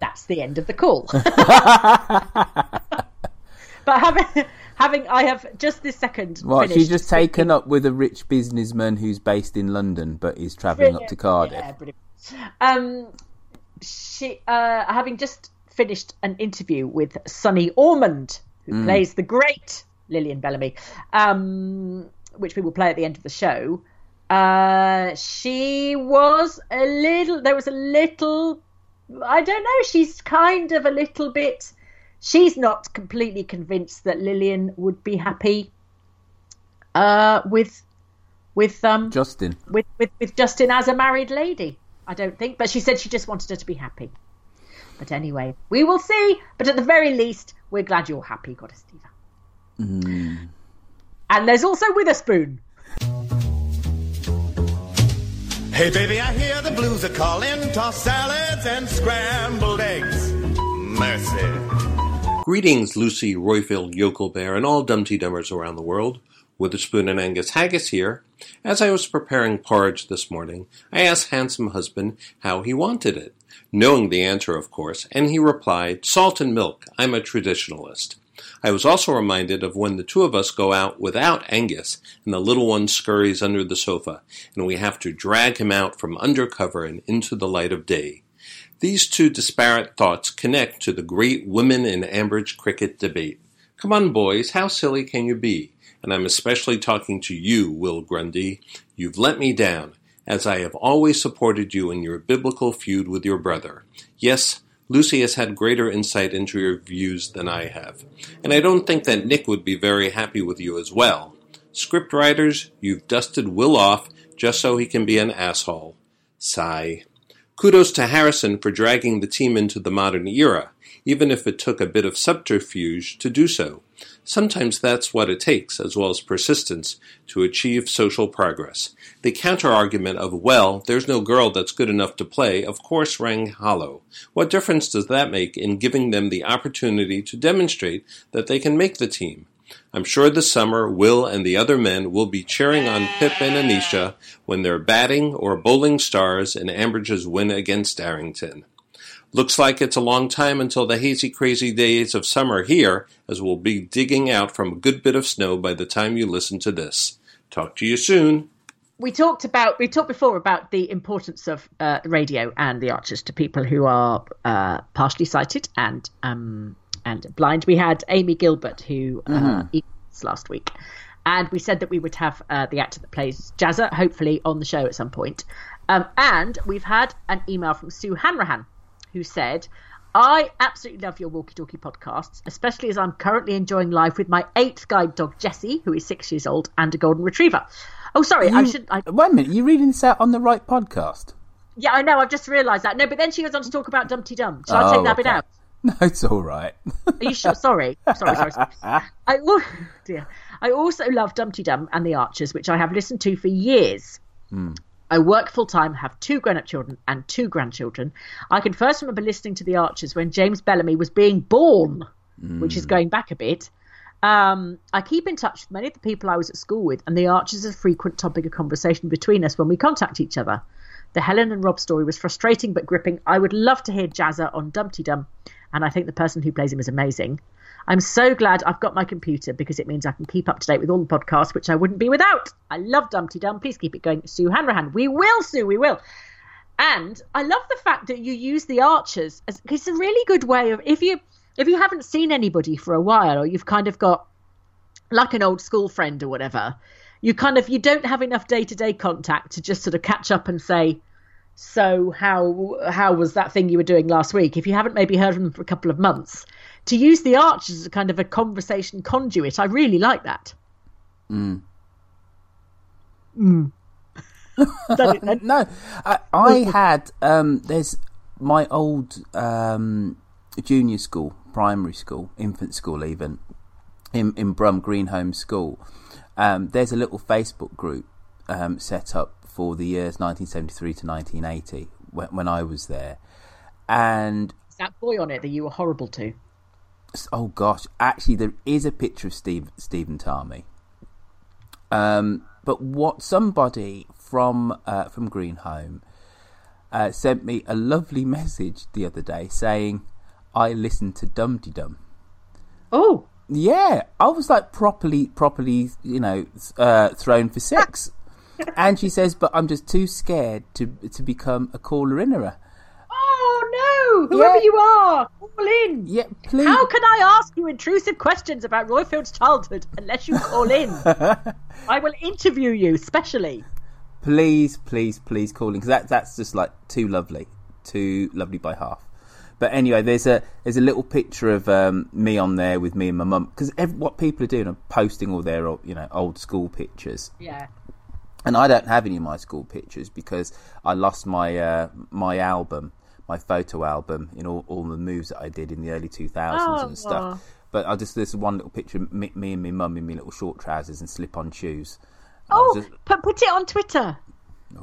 that's the end of the call. *laughs* *laughs* but having having I have just this second. What she's just taken up with a rich businessman who's based in London but is travelling up to Cardiff. Yeah, um, she uh, having just finished an interview with Sunny Ormonde, who mm. plays the great Lillian Bellamy, um, which we will play at the end of the show. Uh, she was a little. There was a little I don't know. She's kind of a little bit. She's not completely convinced that Lillian would be happy uh, with with um Justin with, with with Justin as a married lady. I don't think, but she said she just wanted her to be happy. But anyway, we will see. But at the very least, we're glad you're happy, Goddess Diva. Mm. And there's also Witherspoon. Hey baby, I hear the blues are calling. Toss salads and scrambled eggs. Mercy. Greetings, Lucy, Roifield, Yokel Bear, and all Dumpty Dummers around the world. Witherspoon and Angus Haggis here. As I was preparing porridge this morning, I asked Handsome Husband how he wanted it, knowing the answer, of course, and he replied, Salt and milk. I'm a traditionalist. I was also reminded of when the two of us go out without Angus and the little one scurries under the sofa, and we have to drag him out from under cover and into the light of day. These two disparate thoughts connect to the great women in Ambridge cricket debate. Come on, boys, how silly can you be? And I'm especially talking to you, Will Grundy. You've let me down, as I have always supported you in your biblical feud with your brother. Yes, Lucy has had greater insight into your views than I have, and I don't think that Nick would be very happy with you as well. Script writers, you've dusted Will off just so he can be an asshole. Sigh. Kudos to Harrison for dragging the team into the modern era, even if it took a bit of subterfuge to do so. Sometimes that's what it takes, as well as persistence, to achieve social progress. The counter-argument of, well, there's no girl that's good enough to play, of course rang hollow. What difference does that make in giving them the opportunity to demonstrate that they can make the team? I'm sure this summer Will and the other men will be cheering on Pip and Anisha when they're batting or bowling stars in Ambridge's win against Darrington. Looks like it's a long time until the hazy, crazy days of summer here, as we'll be digging out from a good bit of snow by the time you listen to this. Talk to you soon. We talked about we talked before about the importance of uh, radio and the Archers to people who are uh, partially sighted and um, and blind. We had Amy Gilbert who uh, mm-hmm. last week, and we said that we would have uh, the actor that plays Jazza hopefully on the show at some point. Um, and we've had an email from Sue Hanrahan who said, I absolutely love your walkie talkie podcasts, especially as I'm currently enjoying life with my eighth guide dog Jessie, who is six years old, and a golden retriever. Oh, sorry, you, I should. I... Wait a minute, you're reading this out on the right podcast? Yeah, I know, I've just realised that. No, but then she goes on to talk about Dumpty Dum. Shall oh, I take that okay. bit out? *laughs* No, it's all right. Are you sure? Sorry. Sorry, sorry, sorry. *laughs* I, oh, dear. I also love Dumpty Dum and the Archers, which I have listened to for years. Mm. I work full time, have two grown up children and two grandchildren. I can first remember listening to The Archers when James Bellamy was being born, mm. which is going back a bit. Um, I keep in touch with many of the people I was at school with, and the Archers is a frequent topic of conversation between us when we contact each other. The Helen and Rob story was frustrating but gripping. I would love to hear Jazza on Dumpty Dum, and I think the person who plays him is amazing. I'm so glad I've got my computer because it means I can keep up to date with all the podcasts, which I wouldn't be without. I love Dumpty Dum. Please keep it going. Sue Hanrahan. We will, Sue, we will. And I love the fact that you use the archers as it's a really good way of if you if you haven't seen anybody for a while or you've kind of got like an old school friend or whatever, you kind of you don't have enough day to day contact to just sort of catch up and say, so how how was that thing you were doing last week? If you haven't maybe heard from them for a couple of months, to use the archers as a kind of a conversation conduit, I really like that. Mm. Mm. *laughs* no, I, I *laughs* had um, there's my old um, junior school, primary school, infant school, even in in Brum Greenholme School. Um, there's a little Facebook group um, set up for the years 1973 to 1980 when, when I was there, and Is that boy on it that you were horrible to? oh gosh, actually there is a picture of Steve Stephen Tarmy. Um, but what somebody from uh, from Greenholme uh, sent me a lovely *laughs* message the other day saying, "I listened to Dumpty Dum." Oh, yeah, I was like properly, properly, you know, uh, thrown for six. And she says, "But I'm just too scared to to become a caller innerer." Oh no! Whoever Yeah. you are, call in. Yeah, please. How can I ask you intrusive questions about Roifield's childhood unless you call in? *laughs* I will interview you specially. please, please, please call in because that that's just like too lovely, too lovely by half. But anyway, there's a there's a little picture of um, me on there with me and my mum because what people are doing are posting all their you know old school pictures, Yeah. And I don't have any of my school pictures because I lost my uh, my album, my photo album, in all, all the moves that I did in the early two thousands and Oh. stuff. But I just there's one little picture of me, me and my mum in my little short trousers and slip on shoes. Oh, just- put, put it on Twitter.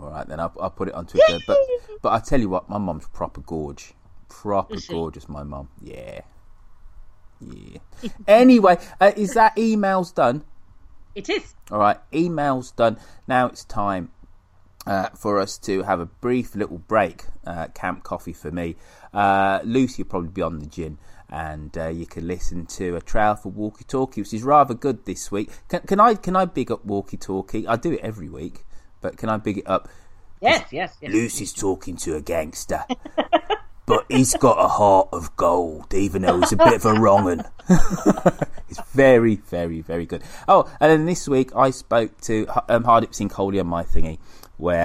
all right, then I'll, I'll put it on Twitter. *laughs* but but I tell you what, my mum's proper gorge, proper gorgeous. My mum, yeah, yeah. anyway, uh, is that emails done? It is. All right, emails done. Now it's time uh, for us to have a brief little break. Uh, camp coffee for me. Uh, Lucy will probably be on the gin, and uh, you can listen to a trail for Walkie Talkie, which is rather good this week. Can, can I can I big up Walkie Talkie? I do it every week, but can I big it up? Yes, yes, yes. Lucy's talking to a gangster, *laughs* but he's got a heart of gold, even though he's a bit of a wrong un. *laughs* it's very, very, very good. Oh, and then this week I spoke to um, Hardeep Singh Kohli on my thingy, where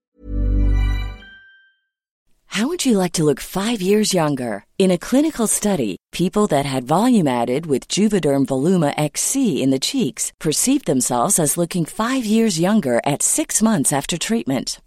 How would you like to look five years younger? In a clinical study, people that had volume added with Juvederm Voluma XC in the cheeks perceived themselves as looking five years younger at six months after treatment.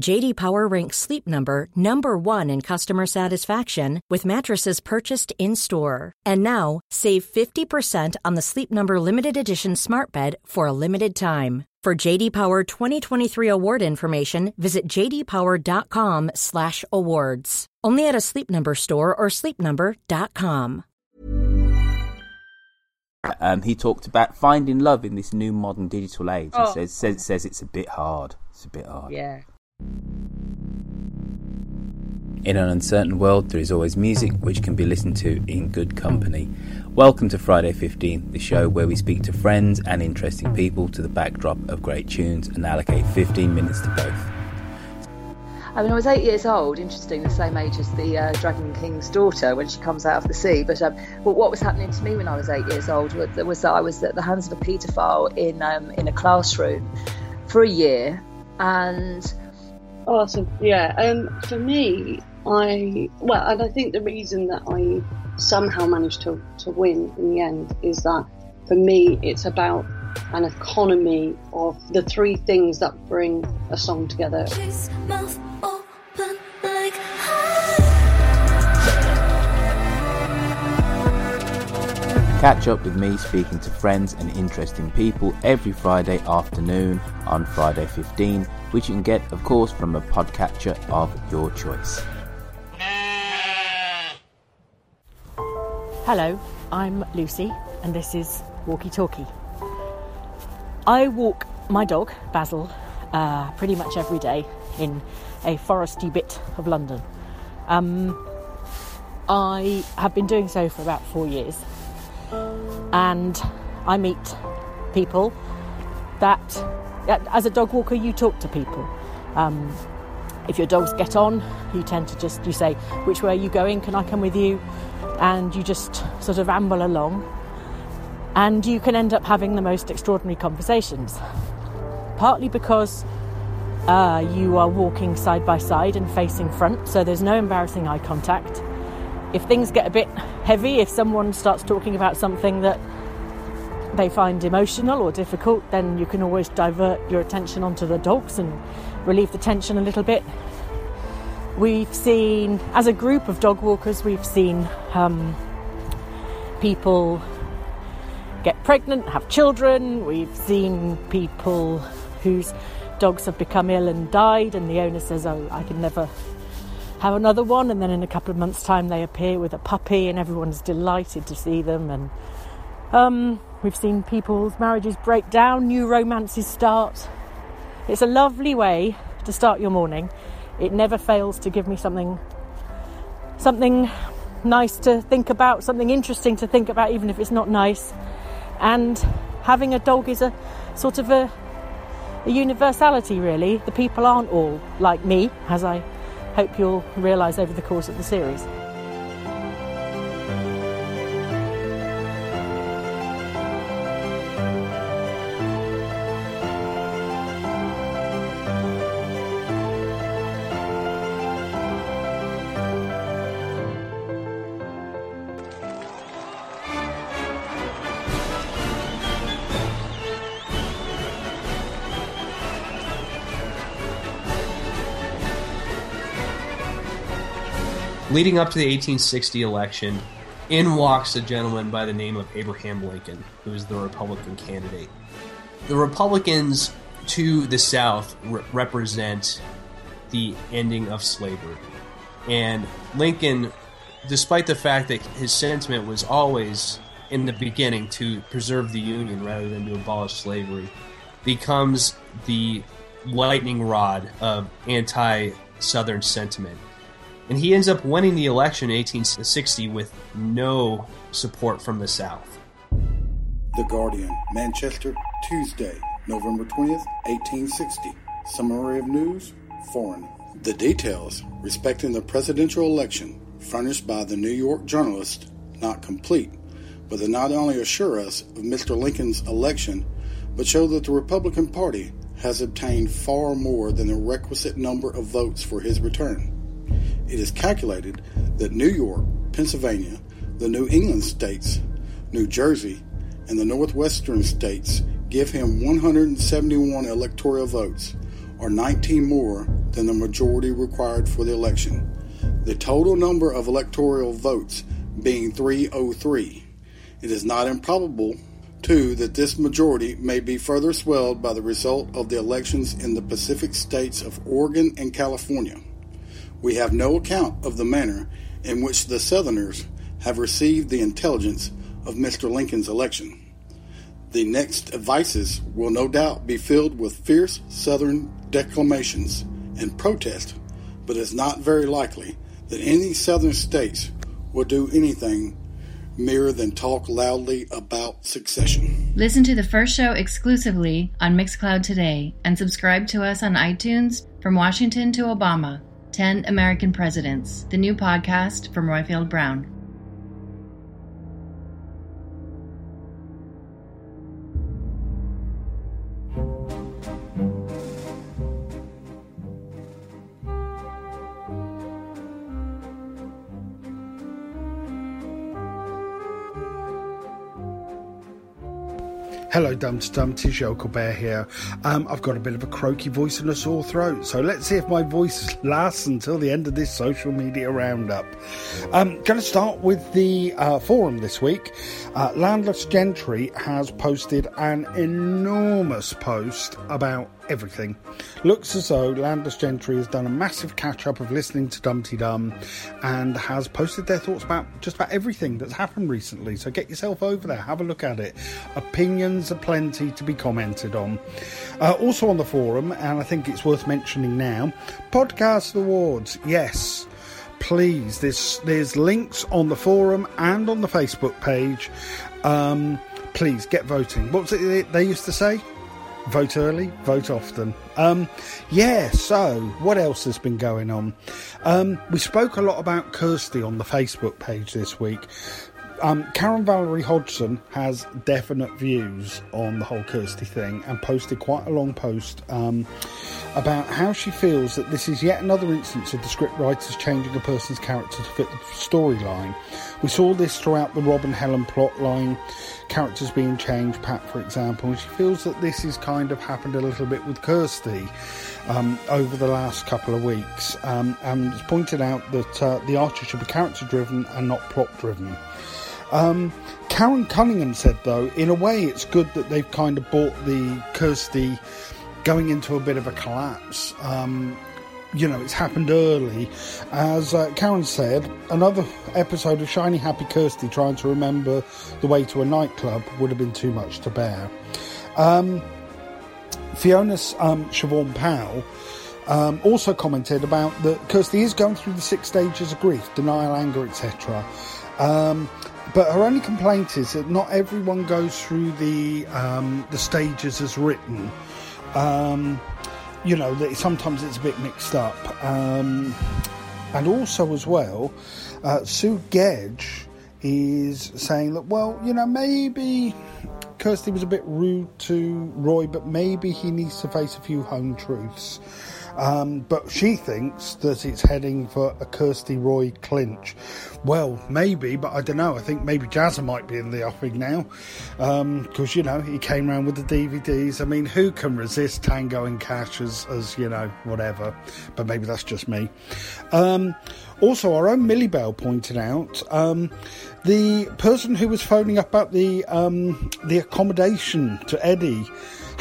JD Power ranks Sleep Number number 1 in customer satisfaction with mattresses purchased in-store. And now, save 50% on the Sleep Number limited edition Smart Bed for a limited time. For JD Power 2023 award information, visit jdpower.com/awards. Only at a Sleep Number store or sleepnumber.com. Um, he talked about finding love in this new modern digital age. Oh. He says, says says it's a bit hard. It's a bit hard. Yeah. In an uncertain world, there is always music which can be listened to in good company. Welcome to Friday 15, the show where we speak to friends and interesting people to the backdrop of great tunes and allocate 15 minutes to both. I mean, I was eight years old, interesting, the same age as the uh, Dragon King's daughter when she comes out of the sea. But, um, but what was happening to me when I was eight years old was, was that I was at the hands of a paedophile in, um, in a classroom for a year. And Oh, so yeah. Um, for me, I well, and I think the reason that I somehow managed to to win in the end is that for me, it's about an economy of the three things that bring a song together. Catch up with me speaking to friends and interesting people every Friday afternoon on Friday 15, which you can get, of course, from a podcatcher of your choice. Hello, I'm Lucy, and this is Walkie Talkie. I walk my dog, Basil, uh, pretty much every day in a foresty bit of London. Um, I have been doing so for about four years, and I meet people that, as a dog walker, you talk to people. Um, if your dogs get on, you tend to just you say, "Which way are you going? Can I come with you?" And you just sort of amble along, and you can end up having the most extraordinary conversations. Partly because uh, you are walking side by side and facing front, so there's no embarrassing eye contact. If things get a bit heavy, if someone starts talking about something that they find emotional or difficult, then you can always divert your attention onto the dogs and relieve the tension a little bit. We've seen, as a group of dog walkers, we've seen um, people get pregnant, have children. We've seen people whose dogs have become ill and died, and the owner says, Oh, I can never have another one. And then in a couple of months' time, they appear with a puppy, and everyone's delighted to see them. And um, we've seen people's marriages break down, new romances start. It's a lovely way to start your morning. It never fails to give me something, something nice to think about, something interesting to think about, even if it's not nice. And having a dog is a sort of a, a universality, really. The people aren't all like me, as I hope you'll realise over the course of the series. Leading up to the 1860 election, in walks a gentleman by the name of Abraham Lincoln, who is the Republican candidate. The Republicans to the South re- represent the ending of slavery. And Lincoln, despite the fact that his sentiment was always in the beginning to preserve the Union rather than to abolish slavery, becomes the lightning rod of anti Southern sentiment. And he ends up winning the election in 1860 with no support from the South. The Guardian, Manchester, Tuesday, November 20th, 1860. Summary of news, foreign. The details respecting the presidential election furnished by the New York journalist not complete, but they not only assure us of Mr. Lincoln's election, but show that the Republican Party has obtained far more than the requisite number of votes for his return. It is calculated that New York, Pennsylvania, the New England states, New Jersey, and the Northwestern states give him 171 electoral votes, or 19 more than the majority required for the election. The total number of electoral votes being 303. It is not improbable, too, that this majority may be further swelled by the result of the elections in the Pacific states of Oregon and California. We have no account of the manner in which the Southerners have received the intelligence of Mr. Lincoln's election. The next advices will no doubt be filled with fierce Southern declamations and protest, but it's not very likely that any Southern states will do anything mere than talk loudly about secession. Listen to the first show exclusively on Mixcloud today and subscribe to us on iTunes from Washington to Obama 10 American Presidents, the new podcast from Roifield Brown. Hello, Dumpty Dumpty, Yokel Bear here. Um, I've got a bit of a croaky voice and a sore throat, so let's see if my voice lasts until the end of this social media roundup. I'm um, going to start with the uh, forum this week. Uh, Landless Gentry has posted an enormous post about everything. Looks as though Landless Gentry has done a massive catch up of listening to Dumpty Dum and has posted their thoughts about just about everything that's happened recently. So get yourself over there, have a look at it. Opinions are plenty to be commented on. Uh, also on the forum, and I think it's worth mentioning now, Podcast Awards. Yes please there's there's links on the forum and on the facebook page um, please get voting what it they used to say vote early, vote often. Um, yeah, so what else has been going on? Um, we spoke a lot about Kirsty on the Facebook page this week. Um, Karen Valerie Hodgson has definite views on the whole Kirsty thing and posted quite a long post um, about how she feels that this is yet another instance of the scriptwriters changing a person's character to fit the storyline. We saw this throughout the Rob and Helen plotline characters being changed, Pat, for example, she feels that this has kind of happened a little bit with Kirsty um, over the last couple of weeks, um, and it's pointed out that uh, the Archer should be character driven and not plot driven. Um, Karen Cunningham said, though, in a way, it's good that they've kind of bought the Kirsty going into a bit of a collapse. Um, you know, it's happened early. As uh, Karen said, another episode of Shiny Happy Kirsty trying to remember the way to a nightclub would have been too much to bear. Um, Fiona um, Siobhan Powell um, also commented about that Kirsty is going through the six stages of grief, denial, anger, etc. Um, but her only complaint is that not everyone goes through the um, the stages as written. Um, you know, that sometimes it's a bit mixed up. Um, and also, as well, uh, Sue Gedge is saying that, well, you know, maybe Kirsty was a bit rude to Roy, but maybe he needs to face a few home truths. Um, but she thinks that it's heading for a Kirsty Roy clinch. Well, maybe, but I don't know. I think maybe Jazza might be in the offing now. Because, um, you know, he came around with the DVDs. I mean, who can resist Tango and Cash as, as you know, whatever? But maybe that's just me. Um, also, our own Millie Bell pointed out um, the person who was phoning up about the um, the accommodation to Eddie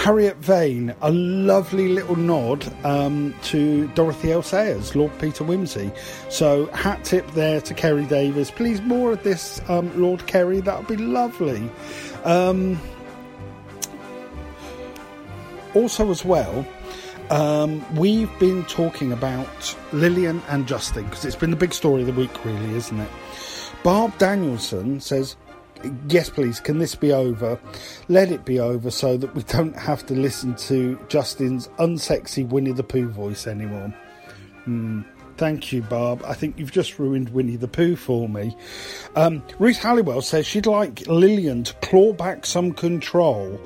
Harriet Vane, a lovely little nod um, to Dorothy L. Sayers, Lord Peter Wimsey. So, hat tip there to Keri Davies. Please, more of this, um, Lord Kerry, that would be lovely. Um, also, as well, um, we've been talking about Lillian and Justin because it's been the big story of the week, really, isn't it? Barb Danielson says, yes, please, can this be over? Let it be over so that we don't have to listen to Justin's unsexy Winnie the Pooh voice anymore. Mm, thank you, Barb. I think you've just ruined Winnie the Pooh for me. Um, Ruth Halliwell says she'd like Lillian to claw back some control.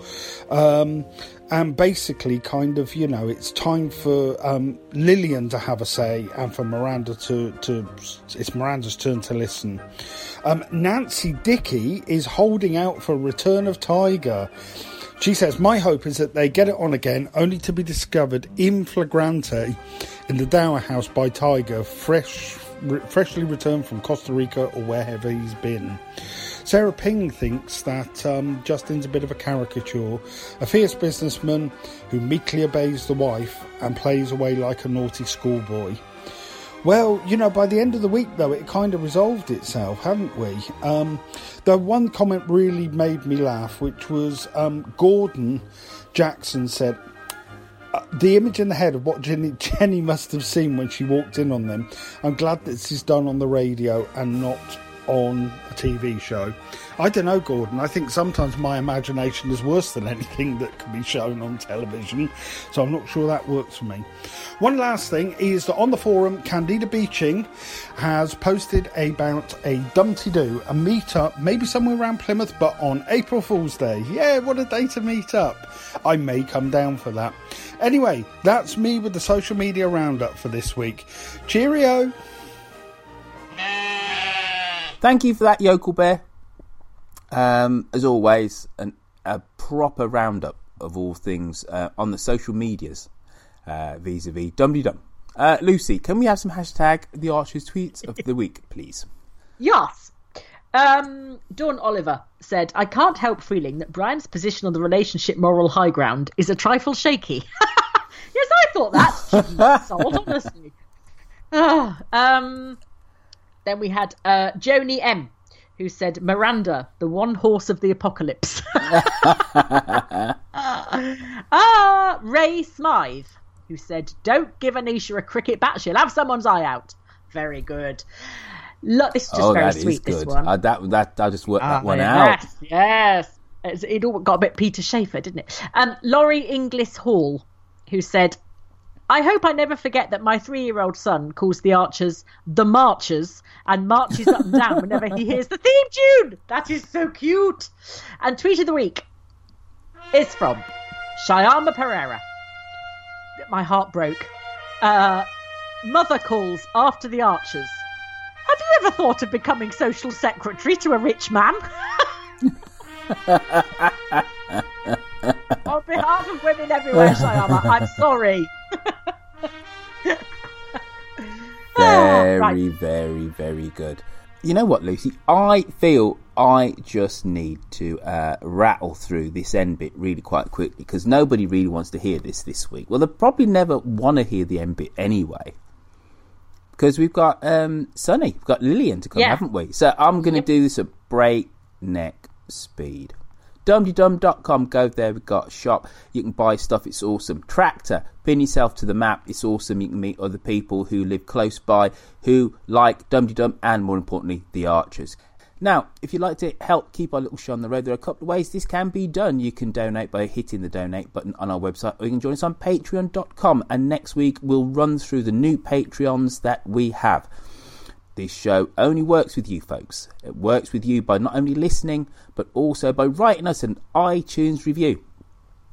Um, and basically, kind of, you know, it's time for um, Lillian to have a say and for Miranda to, to it's Miranda's turn to listen. Um, Nancy Dickey is holding out for Return of Tiger. She says, My hope is that they get it on again, only to be discovered in flagrante in the Dower House by Tiger, fresh, re- freshly returned from Costa Rica or wherever he's been. Sarah Ping thinks that um, Justin's a bit of a caricature, a fierce businessman who meekly obeys the wife and plays away like a naughty schoolboy. Well, you know, by the end of the week, though, it kind of resolved itself, haven't we? Um, the one comment really made me laugh, which was um, Gordon Jackson said, "Uh, the image in the head of what Jenny, *laughs* Jenny must have seen when she walked in on them. I'm glad that this is done on the radio and not on a TV show. I don't know, Gordon. I think sometimes my imagination is worse than *laughs* anything that can be shown on television, so I'm not sure that works for me. One last thing is that on the forum, Candida Beaching has posted about a Dumpty Doo, a meet-up, maybe somewhere around Plymouth, but on April Fool's Day. Yeah, what a day to meet up. I may come down for that. Anyway, that's me with the social media roundup for this week. Cheerio! Thank you for that, Yokel Bear. Um, as always, an, a proper roundup of all things uh, on the social medias uh, vis-a-vis Dum Dum. Uh, Lucy, can we have some hashtag the Archers tweets of the week, please? Yes. Um, Dawn Oliver said, I can't help feeling that Brian's position on the relationship moral high ground is a trifle shaky. *laughs* yes, I thought *laughs* that. Sold, honestly. Ah, um, then we had uh, Joni M, who said, Miranda, the one horse of the apocalypse. *laughs* ah, Ray Smythe, who said, Don't give Anisha a cricket bat, she'll have someone's eye out. Very good. Look, this is just oh, very sweet, this one. Uh, that that I just worked Ah, that one out. Yes, yes. It all got a bit Peter Shaffer, didn't it? Um, Laurie Inglis Hall, who said, I hope I never forget that my three year old son calls the archers the Marchers and marches up and down *laughs* whenever he hears the theme tune. That is so cute. And tweet of the week is from Shyama Pereira. My heart broke. Uh, mother calls after the archers. Have you ever thought of becoming social secretary to a rich man? *laughs* On behalf of women everywhere, Shyama, I'm sorry. *laughs* Very, right. very, very good. You know what, Lucy? I feel I just need to uh, rattle through this end bit really quite quickly because nobody really wants to hear this this week. Well, they probably never want to hear the end bit anyway. Because we've got um, Sunny, we've got Lillian to come, Yeah. haven't we? So I'm going to do this at breakneck speed. dumdydum.com, go there, we've got a shop, you can buy stuff, it's awesome. Tractor, pin yourself to the map, it's awesome, you can meet other people who live close by, who like Dum Dum, and more importantly, the Archers. Now, if you'd like to help keep our little show on the road, there are a couple of ways this can be done. You can donate by hitting the donate button on our website, or you can join us on patreon.com. And next week, we'll run through the new Patreons that we have. This show only works with you folks. It works with you by not only listening, but also by writing us an iTunes review.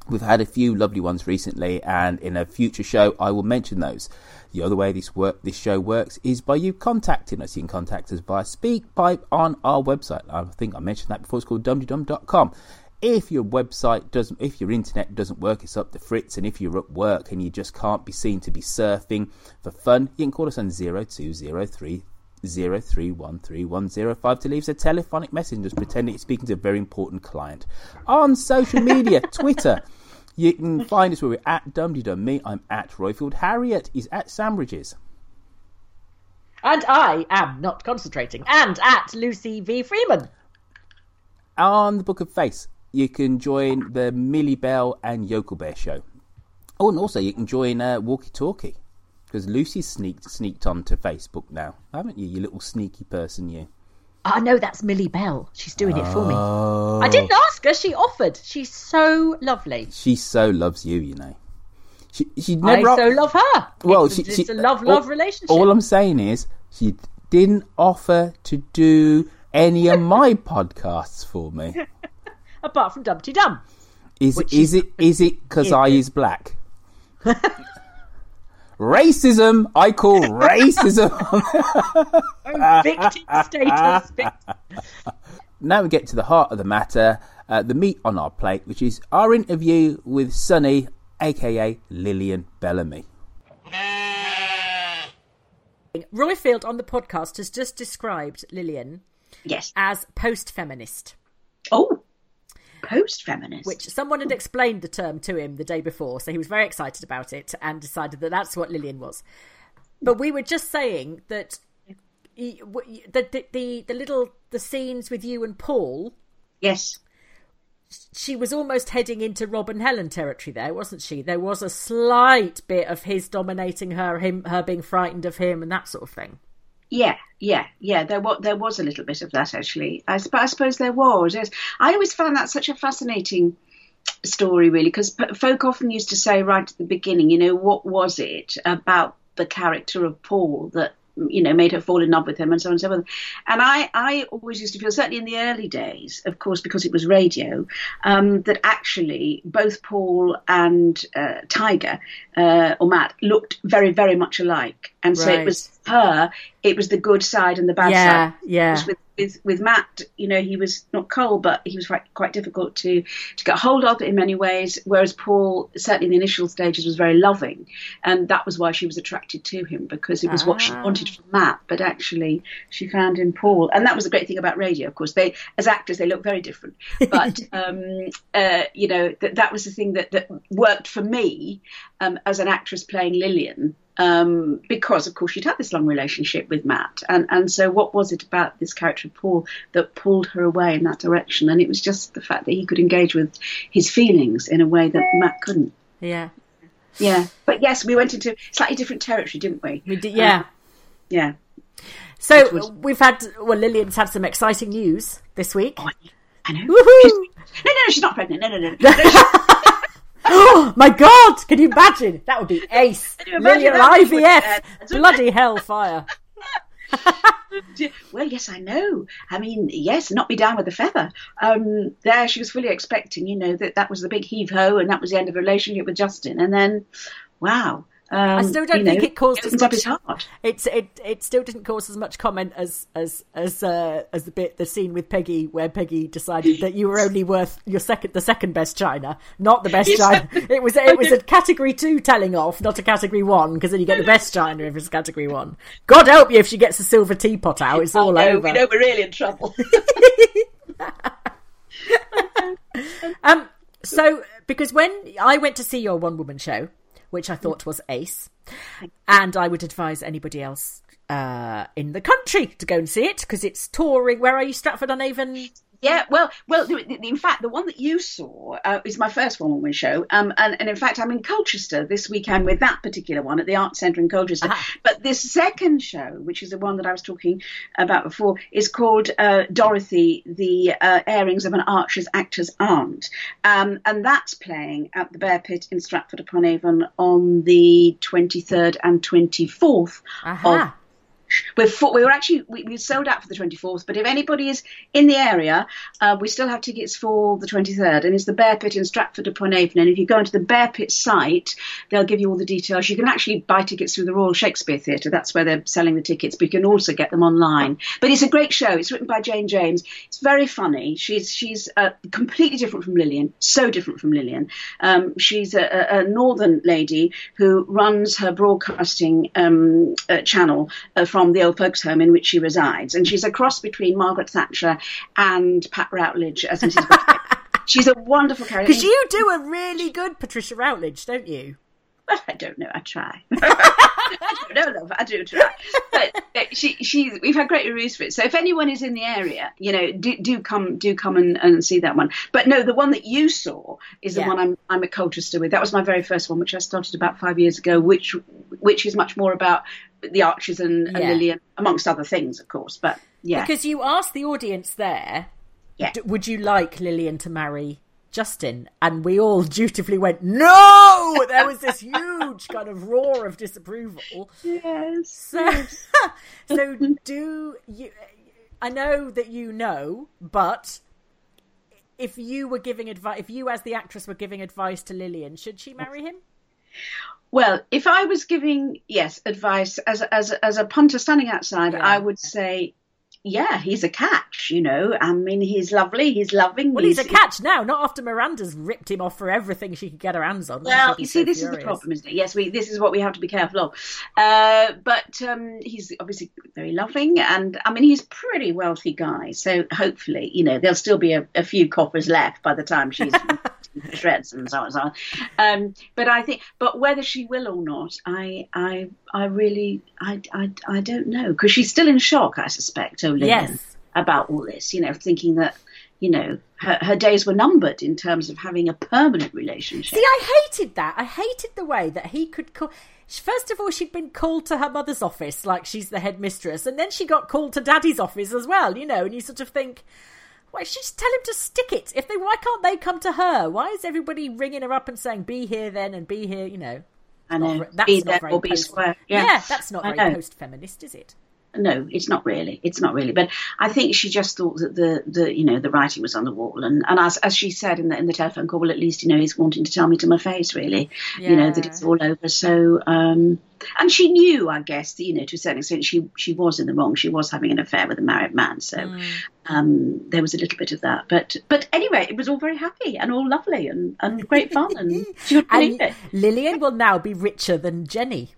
We've had a few lovely ones recently, and in a future show, I will mention those. The other way this work this show works is by you contacting us. You can contact us via SpeakPipe on our website. I think I mentioned that before. It's called dumdydum.com. If your website doesn't, if your internet doesn't work, it's up to Fritz. And if you're at work and you just can't be seen to be surfing for fun, you can call us on zero two zero three zero three one three one zero five to leave us a telephonic message and just pretend you're speaking to a very important client. On social media, *laughs* Twitter, you can find us where we're at Dumdydum. Me, I'm at Roifield. Harriet is at Sandbridges. And I am not concentrating. And at Lucy V. Freeman. On the Book of Face, you can join the Millie Bell and Yokel Bear show. Oh, and also you can join uh, Walkie Talkie because Lucy's sneaked sneaked onto Facebook now, haven't you? You little sneaky person, you. Ah, I know that's Millie Bell. She's doing it for me. Oh. I didn't oh. ask her. She offered. She's so lovely. She so loves you, you know. She she never. I so love her. Well, it's, she, it's she, a love-love all- relationship. All I'm saying is she didn't offer to do any of my *laughs* podcasts for me. Apart from Dumpty Dum. Is is is- it is it because I is black? *laughs* racism. I call racism. *laughs* victim status. Vic- *laughs* now we get to the heart of the matter, uh, the meat on our plate, which is our interview with Sunny, aka Lillian Bellamy. Roifield on the podcast has just described Lillian yes. as post feminist. Oh, post feminist. Which someone had explained the term to him the day before, so he was very excited about it and decided that that's what Lillian was. But we were just saying that the, the, the, the little the scenes with you and Paul. Yes. She was almost heading into Rob and Helen territory there, wasn't she? There was a slight bit of his dominating her, him, her being frightened of him, and that sort of thing. Yeah, yeah, yeah. There was there was a little bit of that actually. I, I suppose there was. I always found that such a fascinating story, really, because folk often used to say right at the beginning, you know, what was it about the character of Paul that you know, made her fall in love with him and so on and so forth. And I, I always used to feel, certainly in the early days, of course, because it was radio, um, that actually both Paul and uh, Tiger uh, or Matt looked very, very much alike. And so Right. it was her, it was the good side and the bad Yeah, side. yeah. With, with, with Matt, you know, he was not cold, but he was quite, quite difficult to, to get hold of in many ways. Whereas Paul, certainly in the initial stages, was very loving. And that was why she was attracted to him, because it was what she Ah. wanted from Matt, but actually she found in Paul. And that was the great thing about radio, of course. They, as actors, they look very different. But, *laughs* um, uh, you know, that, that was the thing that, that worked for me um, as an actress playing Lillian. Um, because of course she'd had this long relationship with Matt, and and so what was it about this character of Paul that pulled her away in that direction? And it was just the fact that he could engage with his feelings in a way that Matt couldn't. Yeah. Yeah, but yes, we went into slightly different territory, didn't we? We did, yeah. Um, yeah. So we've had well, Lillian's had some exciting news this week. I know. Woohoo! No, no, no, she's not pregnant. No, no, no. *laughs* no. Oh my god! Can you imagine? That would be ace. Can you imagine Lillian that? IVF. Bloody hellfire. *laughs* well, yes, I know. I mean, yes, knock me down with a feather. Um, there, she was fully expecting, you know, that that was the big heave ho, and that was the end of the relationship with Justin. And then, wow. Um, I still don't think know, it caused as much. heart. It's it it still didn't cause as much comment as as as uh, as the bit the scene with Peggy where Peggy decided that you were only worth your second the second best china, not the best china. It was it was a *laughs* category two telling off, not a category one, because then you get the best china if it's category one. God help you if she gets a silver teapot out, it's all I know, over. We know we're really in trouble. *laughs* *laughs* Um, so because when I went to see your one woman show, which I thought was ace, and I would advise anybody else uh, in the country to go and see it because it's touring. Where are you, Stratford on Avon? Yeah, well, well. In fact, the one that you saw uh, is my first one woman show, um, and, and in fact, I'm in Colchester this weekend with that particular one at the Art Centre in Colchester. But this second show, which is the one that I was talking about before, is called uh, Dorothy: The uh, Airings of an Archer's Actor's Aunt, um, and that's playing at the Bear Pit in Stratford upon Avon on the 23rd and 24th of we're full, we were actually we, we sold out for the 24th, but if anybody is in the area, uh, we still have tickets for the 23rd, and it's the Bear Pit in Stratford upon Avon. And if you go into the Bear Pit site, they'll give you all the details. You can actually buy tickets through the Royal Shakespeare Theatre. That's where they're selling the tickets, but you can also get them online. But it's a great show. It's written by Jane James. It's very funny. She's she's uh, completely different from Lillian. So different from Lillian. Um, she's a, a, northern lady who runs her broadcasting um, uh, channel uh, from the old folks' home in which she resides, and she's a cross between Margaret Thatcher and Pat Routledge as Mrs. *laughs* She's a wonderful character. Because you do a really good Patricia Routledge, don't you? Well, *laughs* I don't know. I try. *laughs* I don't know, love. I do try. But she, she's. We've had great reviews for it. So if anyone is in the area, you know, do, do come, do come and, and see that one. But no, the one that you saw is the Yeah. one I'm, I'm at Colchester with. That was my very first one, which I started about five years ago. Which, which is much more about the Archers and, and Yeah. Lillian, amongst other things, of course. But yeah, Because you asked the audience there, Yeah. would you like Lillian to marry Justin? And we all *laughs* dutifully went, no! There was this huge kind of roar of disapproval. Yes. So, *laughs* so *laughs* do you? I know that you know, but if you were giving advice, if you as the actress were giving advice to Lillian, should she marry him? Well, if I was giving yes advice as as as a punter standing outside, I would say yeah, he's a catch. You know, I mean, he's lovely. He's loving. Well, he's, a catch now, not after Miranda's ripped him off for everything she could get her hands on. Well, you see, so this is the problem, isn't it? Yes, we. This is what we have to be careful of. Uh, but um, he's obviously very loving, and I mean, he's a pretty wealthy guy. So hopefully, you know, there'll still be a, a few coppers left by the time she's *laughs* shreds and so on and so on. Um, but I think, but whether she will or not, I, I, I really, I, I, I don't know because she's still in shock. I suspect, Yes. about all this. You know, thinking that. You know, her, her days were numbered in terms of having a permanent relationship. See, I hated that. I hated the way that he could call. First of all, she'd been called to her mother's office like she's the headmistress, and then she got called to daddy's office as well. You know, and you sort of think, why she just tell him to stick it? If they, why can't they come to her? Why is everybody ringing her up and saying, "Be here then" and "Be here"? You know, I Not that's Be not there very or be post- square. Yeah. Yeah. that's not very post-feminist, is it? No, it's not really. It's not really. But I think she just thought that the, the you know the writing was on the wall, and, and as as she said in the in the telephone call, well, at least you know he's wanting to tell me to my face, really, yeah. you know that it's all over. So, um, and she knew, I guess, that, you know, to a certain extent, she she was in the wrong. She was having an affair with a married man, so Mm. um, there was a little bit of that. But but anyway, it was all very happy and all lovely and, and great fun, and *laughs* she would believe it. Lillian will now be richer than Jenny.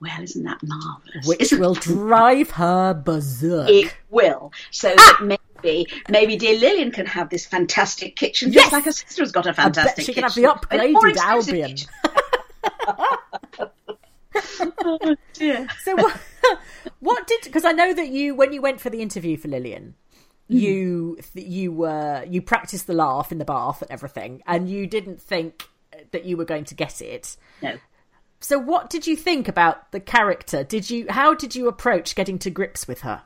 Well, isn't that marvelous? Which will drive her berserk. It will. So that maybe, maybe dear Lillian can have this fantastic kitchen, just Yes! like her sister has got a fantastic bet she can have the upgraded Albion. kitchen. *laughs* oh dear. So what? *laughs* What did? Because I know that you, when you went for the interview for Lillian, Mm-hmm. you you were you practiced the laugh in the bath and everything, and you didn't think that you were going to get it. No. So what did you think about the character? Did you? How did you approach getting to grips with her?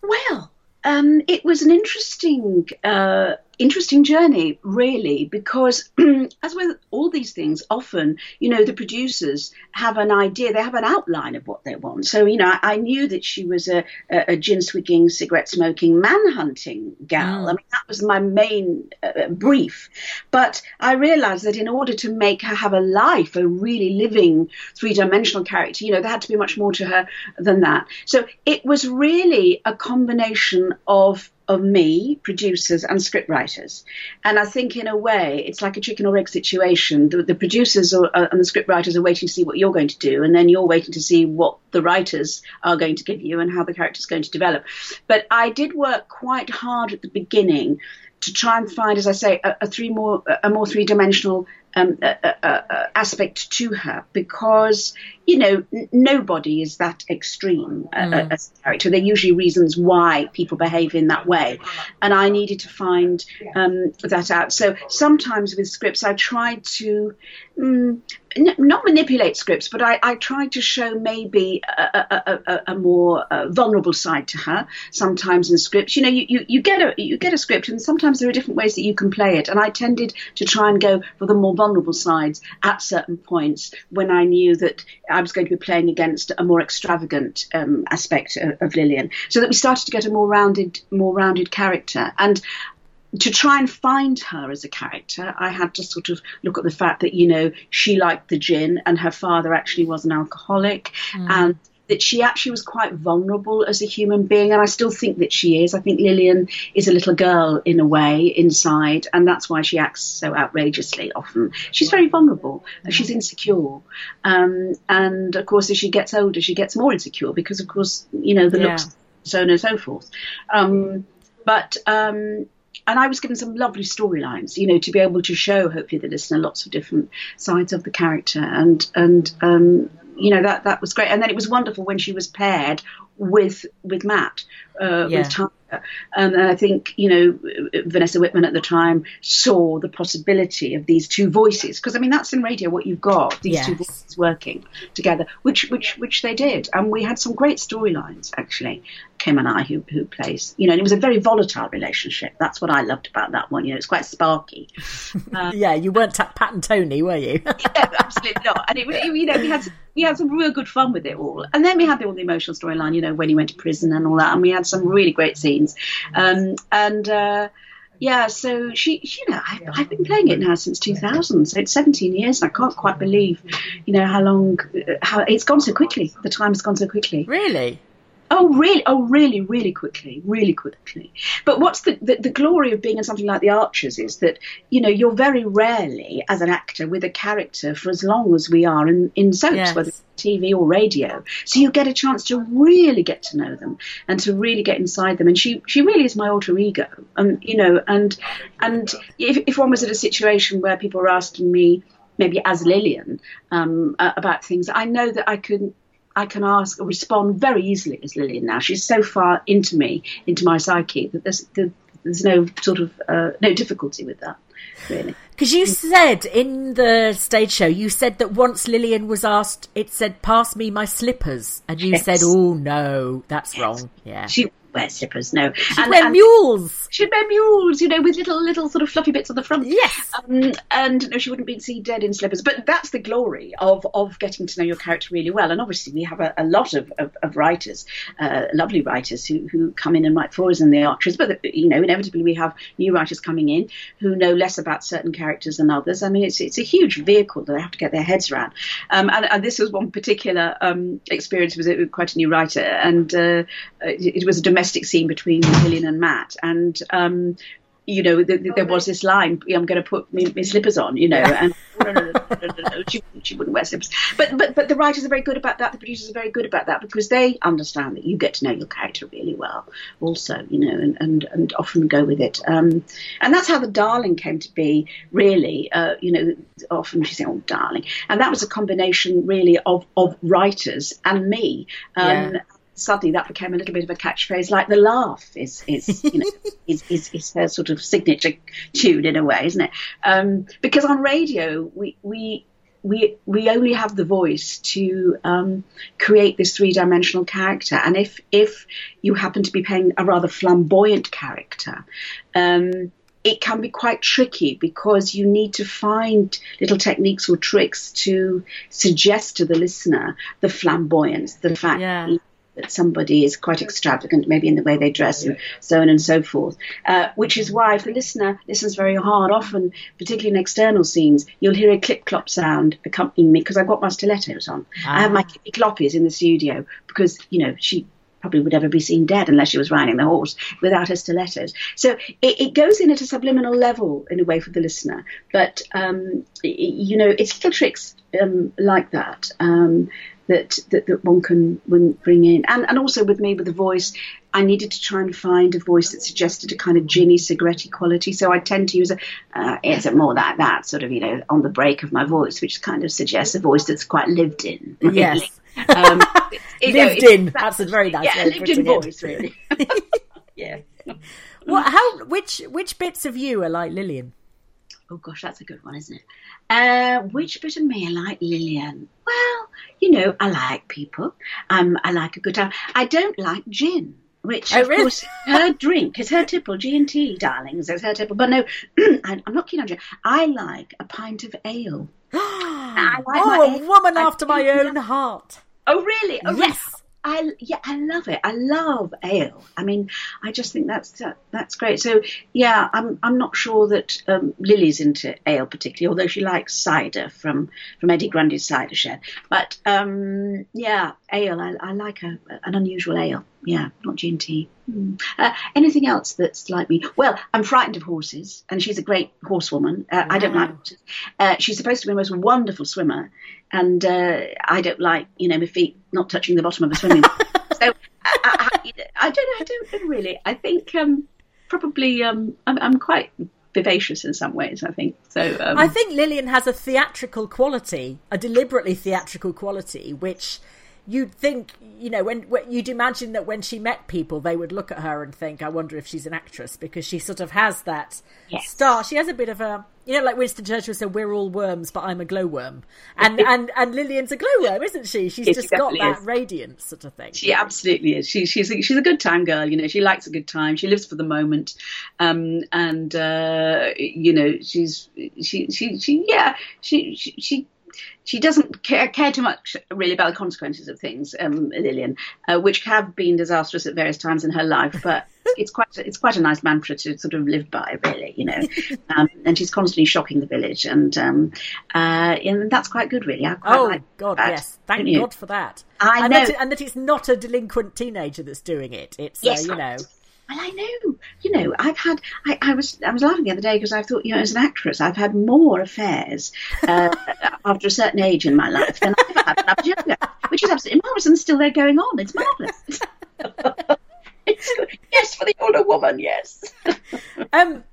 Well, um, it was an interesting, uh, interesting journey, really, because *clears throat* as with all these things, often, you know, the producers have an idea, they have an outline of what they want. So, you know, I, I knew that she was a, a, a gin swigging, cigarette smoking, man hunting gal. I mean, that was my main uh, brief. But I realized that in order to make her have a life, a really living three dimensional character, you know, there had to be much more to her than that. So it was really a combination of of me, producers, and scriptwriters. And I think, in a way, it's like a chicken or egg situation. The, the producers are, and the scriptwriters are waiting to see what you're going to do, and then you're waiting to see what the writers are going to give you and how the character's going to develop. But I did work quite hard at the beginning to try and find, as I say, a, a three more a more three dimensional um, uh, uh, aspect to her because you know n- nobody is that extreme uh, Mm. as a character. There are usually reasons why people behave in that way, and I needed to find um, that out. So sometimes with scripts, I tried to. Mm, n- not manipulate scripts, but I, I tried to show maybe a, a, a, a more uh, vulnerable side to her. Sometimes in scripts, you know, you, you, you get a you get a script, and sometimes there are different ways that you can play it. And I tended to try and go for the more vulnerable sides at certain points when I knew that I was going to be playing against a more extravagant um, aspect of, of Lillian, so that we started to get a more rounded more rounded character. And to try and find her as a character, I had to sort of look at the fact that, you know, she liked the gin and her father actually was an alcoholic Mm. and that she actually was quite vulnerable as a human being. And I still think that she is. I think Lillian is a little girl in a way inside, and that's why she acts so outrageously often. She's very vulnerable, she's insecure. Um, and of course, as she gets older, she gets more insecure because, of course, you know, the Yeah. looks, so on and so forth. Um, but um, and I was given some lovely storylines, you know, to be able to show hopefully the listener lots of different sides of the character, and and um, you know that that was great. And then it was wonderful when she was paired with with Matt, uh, Yeah. with Tyler. Um, and I think you know Vanessa Whitburn at the time saw the possibility of these two voices because I mean that's in radio what you've got these two voices working together, which which which they did, and we had some great storylines actually. Kim and I, who who plays, you know, and it was a very volatile relationship. That's what I loved about that one. You know, it's quite sparky. Uh, *laughs* yeah, you weren't ta- Pat and Tony, were you? *laughs* yeah, absolutely not. And it, was- you know, we had we had some real good fun with it all. And then we had the, all the emotional storyline, you know, when he went to prison and all that. And we had some really great scenes. Um, and uh, yeah, so she, you know, I've, I've been playing it now since 2000, so it's 17 years, and I can't quite believe, you know, how long, how it's gone so quickly. The time's gone so quickly. Really? Oh, really? Oh, really, really quickly, really quickly. But what's the, the, the glory of being in something like The Archers is that, you know, you're very rarely, as an actor, with a character for as long as we are in, in soaps, Yes. whether it's TV or radio. So you get a chance to really get to know them and to really get inside them. And she, she really is my alter ego. Um, you know, and and if, if one was at a situation where people were asking me, maybe as Lillian, um, uh, about things, I know that I could I can ask or respond very easily as Lillian now. She's so far into me, into my psyche, that there's, there's no sort of uh, no difficulty with that, really. Because you said in the stage show, you said that once Lillian was asked, it said, pass me my slippers. And you Yes. said, oh no, that's wrong. Yeah. She slippers, no. She'd wear mules. She'd wear mules, you know, with little little sort of fluffy bits on the front. Yes. Um, and no, she wouldn't be seen dead in slippers. But that's the glory of of getting to know your character really well. And obviously, we have a, a lot of, of, of writers, uh, lovely writers who, who come in and write for us in the Archers. But you know, inevitably, we have new writers coming in who know less about certain characters than others. I mean, it's it's a huge vehicle that they have to get their heads around. Um, and, and this was one particular um, experience with a- quite a new writer, and uh, it, it was a domestic scene between Lillian and Matt, and. Um, you know, th- th- there was this line, I'm going to put my, my slippers on, you know, and *laughs* no, no, no, she, she wouldn't wear slippers. But, but, but the writers are very good about that, the producers are very good about that because they understand that you get to know your character really well, also, you know, and, and, and often go with it. Um, and that's how The Darling came to be, really. Uh, you know, often she say, oh, darling. And that was a combination, really, of, of writers and me. Um, Yeah. Suddenly, that became a little bit of a catchphrase, like the laugh is, is you know, *laughs* is, is, is her sort of signature tune in a way, isn't it? Um, because on radio, we we we we only have the voice to um, create this three dimensional character, and if if you happen to be playing a rather flamboyant character. Um, it can be quite tricky because you need to find little techniques or tricks to suggest to the listener the flamboyance, the fact that somebody is quite extravagant, maybe in the way they dress and so on and so forth. Uh, which is why, if the listener listens very hard, often, particularly in external scenes, you'll hear a clip clop sound accompanying me because I've got my stilettos on. I have my Ah. clippy cloppies in the studio because, you know, she probably would ever be seen dead unless she was riding the horse without her stilettos. So it, it goes in at a subliminal level in a way for the listener. But, um, you know, it's little tricks um, like that. Um, that, that that one can bring in, and and also with me with the voice, I needed to try and find a voice that suggested a kind of ginny cigarette quality. So I tend to use a uh, it's more like that sort of you know on the break of my voice, which kind of suggests a voice that's quite lived in. really. Yes. Um, *laughs* you know, lived in. that- That's a very nice yeah, lived in voice really. *laughs* *laughs* yeah. What? How? Which? Which bits of you are like Lillian? Oh gosh, that's a good one, isn't it? Uh, which bit of me I like Lillian? Well, you know, I like people. Um, I like a good time. I don't like gin. Which, Oh, of really? course, her drink is her tipple, G and T, darlings. It's her tipple. But no, *clears throat* I'm not keen on gin. I like a pint of ale. *gasps* *gasps* I like oh, a woman I after my own heart. Oh really? Oh, really? Yes. I yeah, I love it. I love ale. I mean, I just think that's that, that's great. So yeah, I'm I'm not sure that um, Lily's into ale particularly, although she likes cider from from Eddie Grundy's cider shed. But um, yeah, ale. I, I like a, an unusual ale. Yeah, not G and Hmm. Uh, anything else that's like me? Well, I'm frightened of horses, and she's a great horsewoman. Uh, I don't like horses. Uh, she's supposed to be the most wonderful swimmer, and uh, I don't like, you know, my feet not touching the bottom of a swimming pool. *laughs* so I, I, I don't know. I don't know really. I think um, probably um, I'm, I'm quite vivacious in some ways. I think so. Um, I think Lillian has a theatrical quality, a deliberately theatrical quality, which you'd think, you know, when, when you'd imagine that when she met people, they would look at her and think, "I wonder if she's an actress," because she sort of has that Yes. star. She has a bit of a, you know, like Winston Churchill said, "We're all worms, but I'm a glowworm," and and and Lillian's a glowworm, isn't she? She's Yes, just she got that is. radiance, sort of thing. She absolutely is. She, she's a, she's a good time girl. You know, she likes a good time. She lives for the moment, um, and uh, you know, she's she she she yeah she she. she she doesn't care, care too much really about the consequences of things, um, Lillian, uh, which have been disastrous at various times in her life, but. *laughs* It's quite it's quite a nice mantra to sort of live by, really, you know. Um, and she's constantly shocking the village, and um, uh, and that's quite good, really. Quite Oh like God, that, yes! Thank? God for that. I and know. That and that it's not a delinquent teenager that's doing it. It's Yes, uh, you know. Well, I know. You know, I've had. I, I was. I was laughing the other day because I thought, you know, as an actress, I've had more affairs uh, *laughs* after a certain age in my life than I ever had when I was younger, which is absolutely marvelous, and still they're going on. It's marvelous. *laughs* it's good. Yes, for the older woman. Yes. *laughs* Um,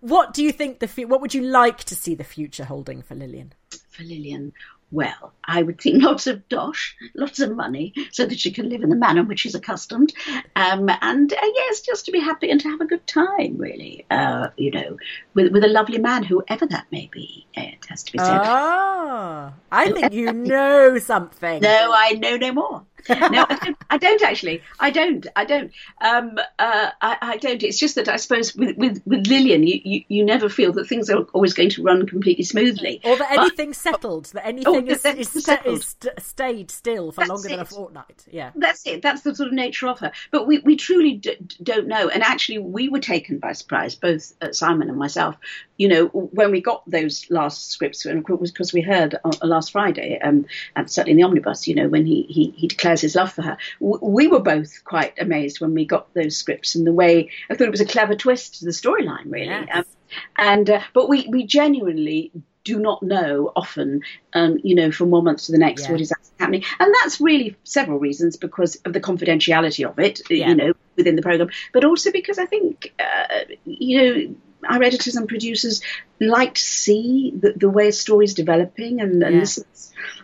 what do you think the what would you like to see the future holding for Lillian? For Lillian, well, I would think *laughs* lots of dosh, lots of money, so that she can live in the manner in which she's accustomed, um, and uh, yes, just to be happy and to have a good time, really. Uh, you know, with with a lovely man, whoever that may be. It has to be said. Ah, I think you *laughs* know something. No, I know no more. No, I don't, I don't actually. I don't. I don't. Um, uh, I, I don't. It's just that I suppose with with, with Lillian, you, you, you never feel that things are always going to run completely smoothly. Or that anything's settled, that anything that is, is, settled. is stayed still for That's longer than a fortnight. Yeah. That's it. That's the sort of nature of her. But we, we truly d- don't know. And actually, we were taken by surprise, both uh, Simon and myself. You know, when we got those last scripts, and it was because we heard uh, last Friday, um, and certainly in the omnibus, you know, when he, he, he declares his love for her, we were both quite amazed when we got those scripts and the way I thought it was a clever twist to the storyline, really. Yes. Um, and uh, but we we genuinely do not know often, um, you know, from one month to the next Yeah. what is actually happening, and that's really several reasons because of the confidentiality of it, Yeah. you know, within the program, but also because I think, uh, you know. Our editors and producers like to see the, the way a story is developing and, and Yeah. listen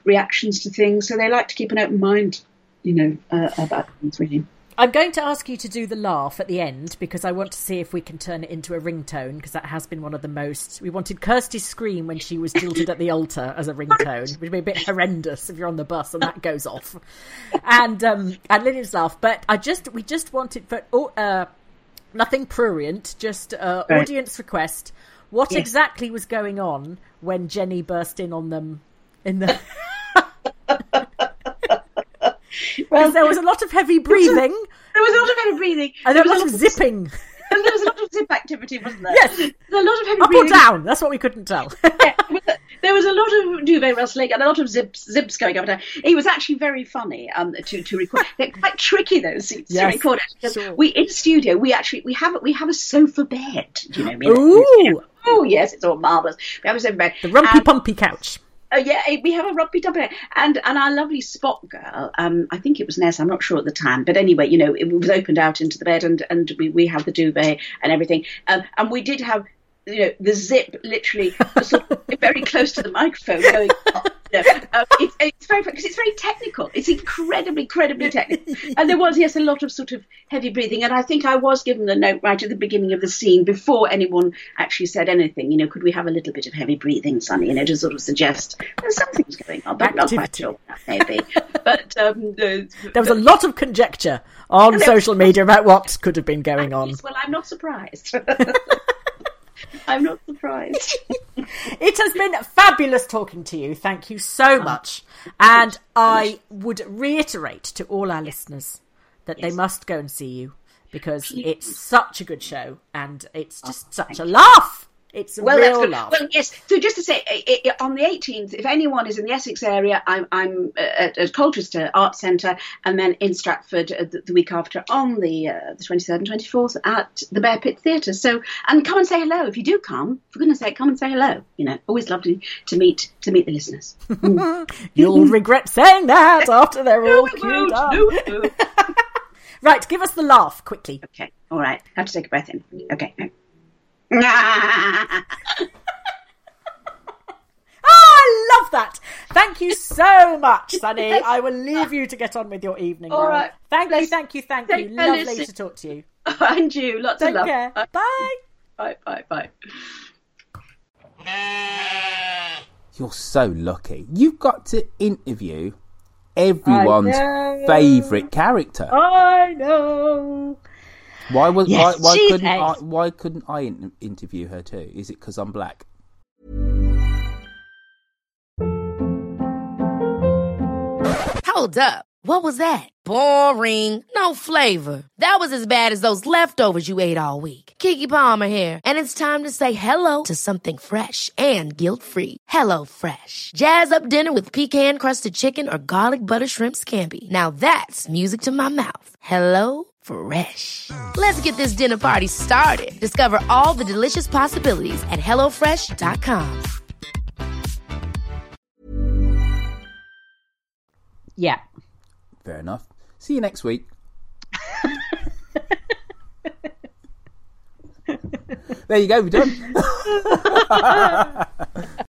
reactions to things, so they like to keep an open mind, you know, uh, about things. Really. I'm going to ask you to do the laugh at the end because I want to see if we can turn it into a ringtone because that has been one of the most. We wanted Kirsty's scream when she was jilted at the altar as a ringtone, which would be a bit horrendous if you're on the bus and that goes off. And um, and Lillian's laugh, but I just we just wanted for oh, uh, nothing prurient, just uh, Right. audience request. What Yes. exactly was going on when Jenny burst in on them in the? Because there was a lot of heavy breathing. There was a lot of heavy breathing. And there There was a lot of zipping. *laughs* And there was a lot of zip activity, wasn't there? Yes. There was a lot of heavy Up or breathing. down? That's what we couldn't tell. *laughs* There was a lot of duvet rustling and a lot of zips zips going up and down. It was actually very funny um, to to record. *laughs* They're quite tricky those scenes to Yes, record sure. we in studio we actually we have we have a sofa bed. Do you know? what I mean? Ooh. Oh yes, it's all marvelous. We have a sofa bed. The rumpy pumpy couch. Oh yeah, eh, we have a rugby dumpy and and our lovely spot girl. Um, I think it was Ness. I'm not sure at the time, but anyway, you know, it was opened out into the bed, and and we we have the duvet and everything. Um, and we did have, you know, the zip literally sort of very close to the microphone going. Up, you know. um, it's, it's very because it's very technical. It's incredibly, incredibly technical. And there was yes a lot of sort of heavy breathing. And I think I was given the note right at the beginning of the scene before anyone actually said anything. You know, could we have a little bit of heavy breathing, Sunny? You know, to sort of suggest there's something's going on, but I'm not quite sure what that may be. But um, uh, There was a lot of conjecture on social media about what could have been going on. well, I'm not surprised. *laughs* I'm not surprised. *laughs* It has been fabulous talking to you. Thank you so much. And I would reiterate to all our listeners that they must go and see you because it's such a good show and it's just such a laugh. It's a well, that's real good. laugh. Well, yes. So just to say, i i on the 18th, if anyone is in the Essex area, I'm, I'm uh, at, at Colchester Arts Centre, and then in Stratford uh, the, the week after on the uh, the 23rd and 24th at the Bear Pit Theatre. So, and come and say hello if you do come. For goodness' sake, come and say hello. You know, always lovely to meet to meet the listeners. *laughs* You'll regret saying that *laughs* after they're all we queued up. No. *laughs* Right, give us the laugh quickly. Okay, all right. Have to take a breath in. Okay. Oh, *laughs* I love that. Thank you so much, Sunny. *laughs* I will leave you to get on with your evening. All now. right. Thank you, thank you, thank Take you. Lovely Lucy. to talk to you. *laughs* and you, lots Take of love. care. Bye. Bye. Bye. Bye. You're so lucky. You've got to interview everyone's favourite character. I know. Why was Yes, why, why couldn't I, why couldn't I in- interview her too? Is it because I'm black? Hold up. What was that? Boring. No flavor. That was as bad as those leftovers you ate all week. Keke Palmer here, and it's time to say hello to something fresh and guilt-free. Hello Fresh. Jazz up dinner with pecan-crusted chicken or garlic butter shrimp scampi. Now that's music to my mouth. Hello Fresh. Let's get this dinner party started. Discover all the delicious possibilities at hellofresh.com. Yeah. Fair enough. See you next week. *laughs* there you go, we're done. *laughs*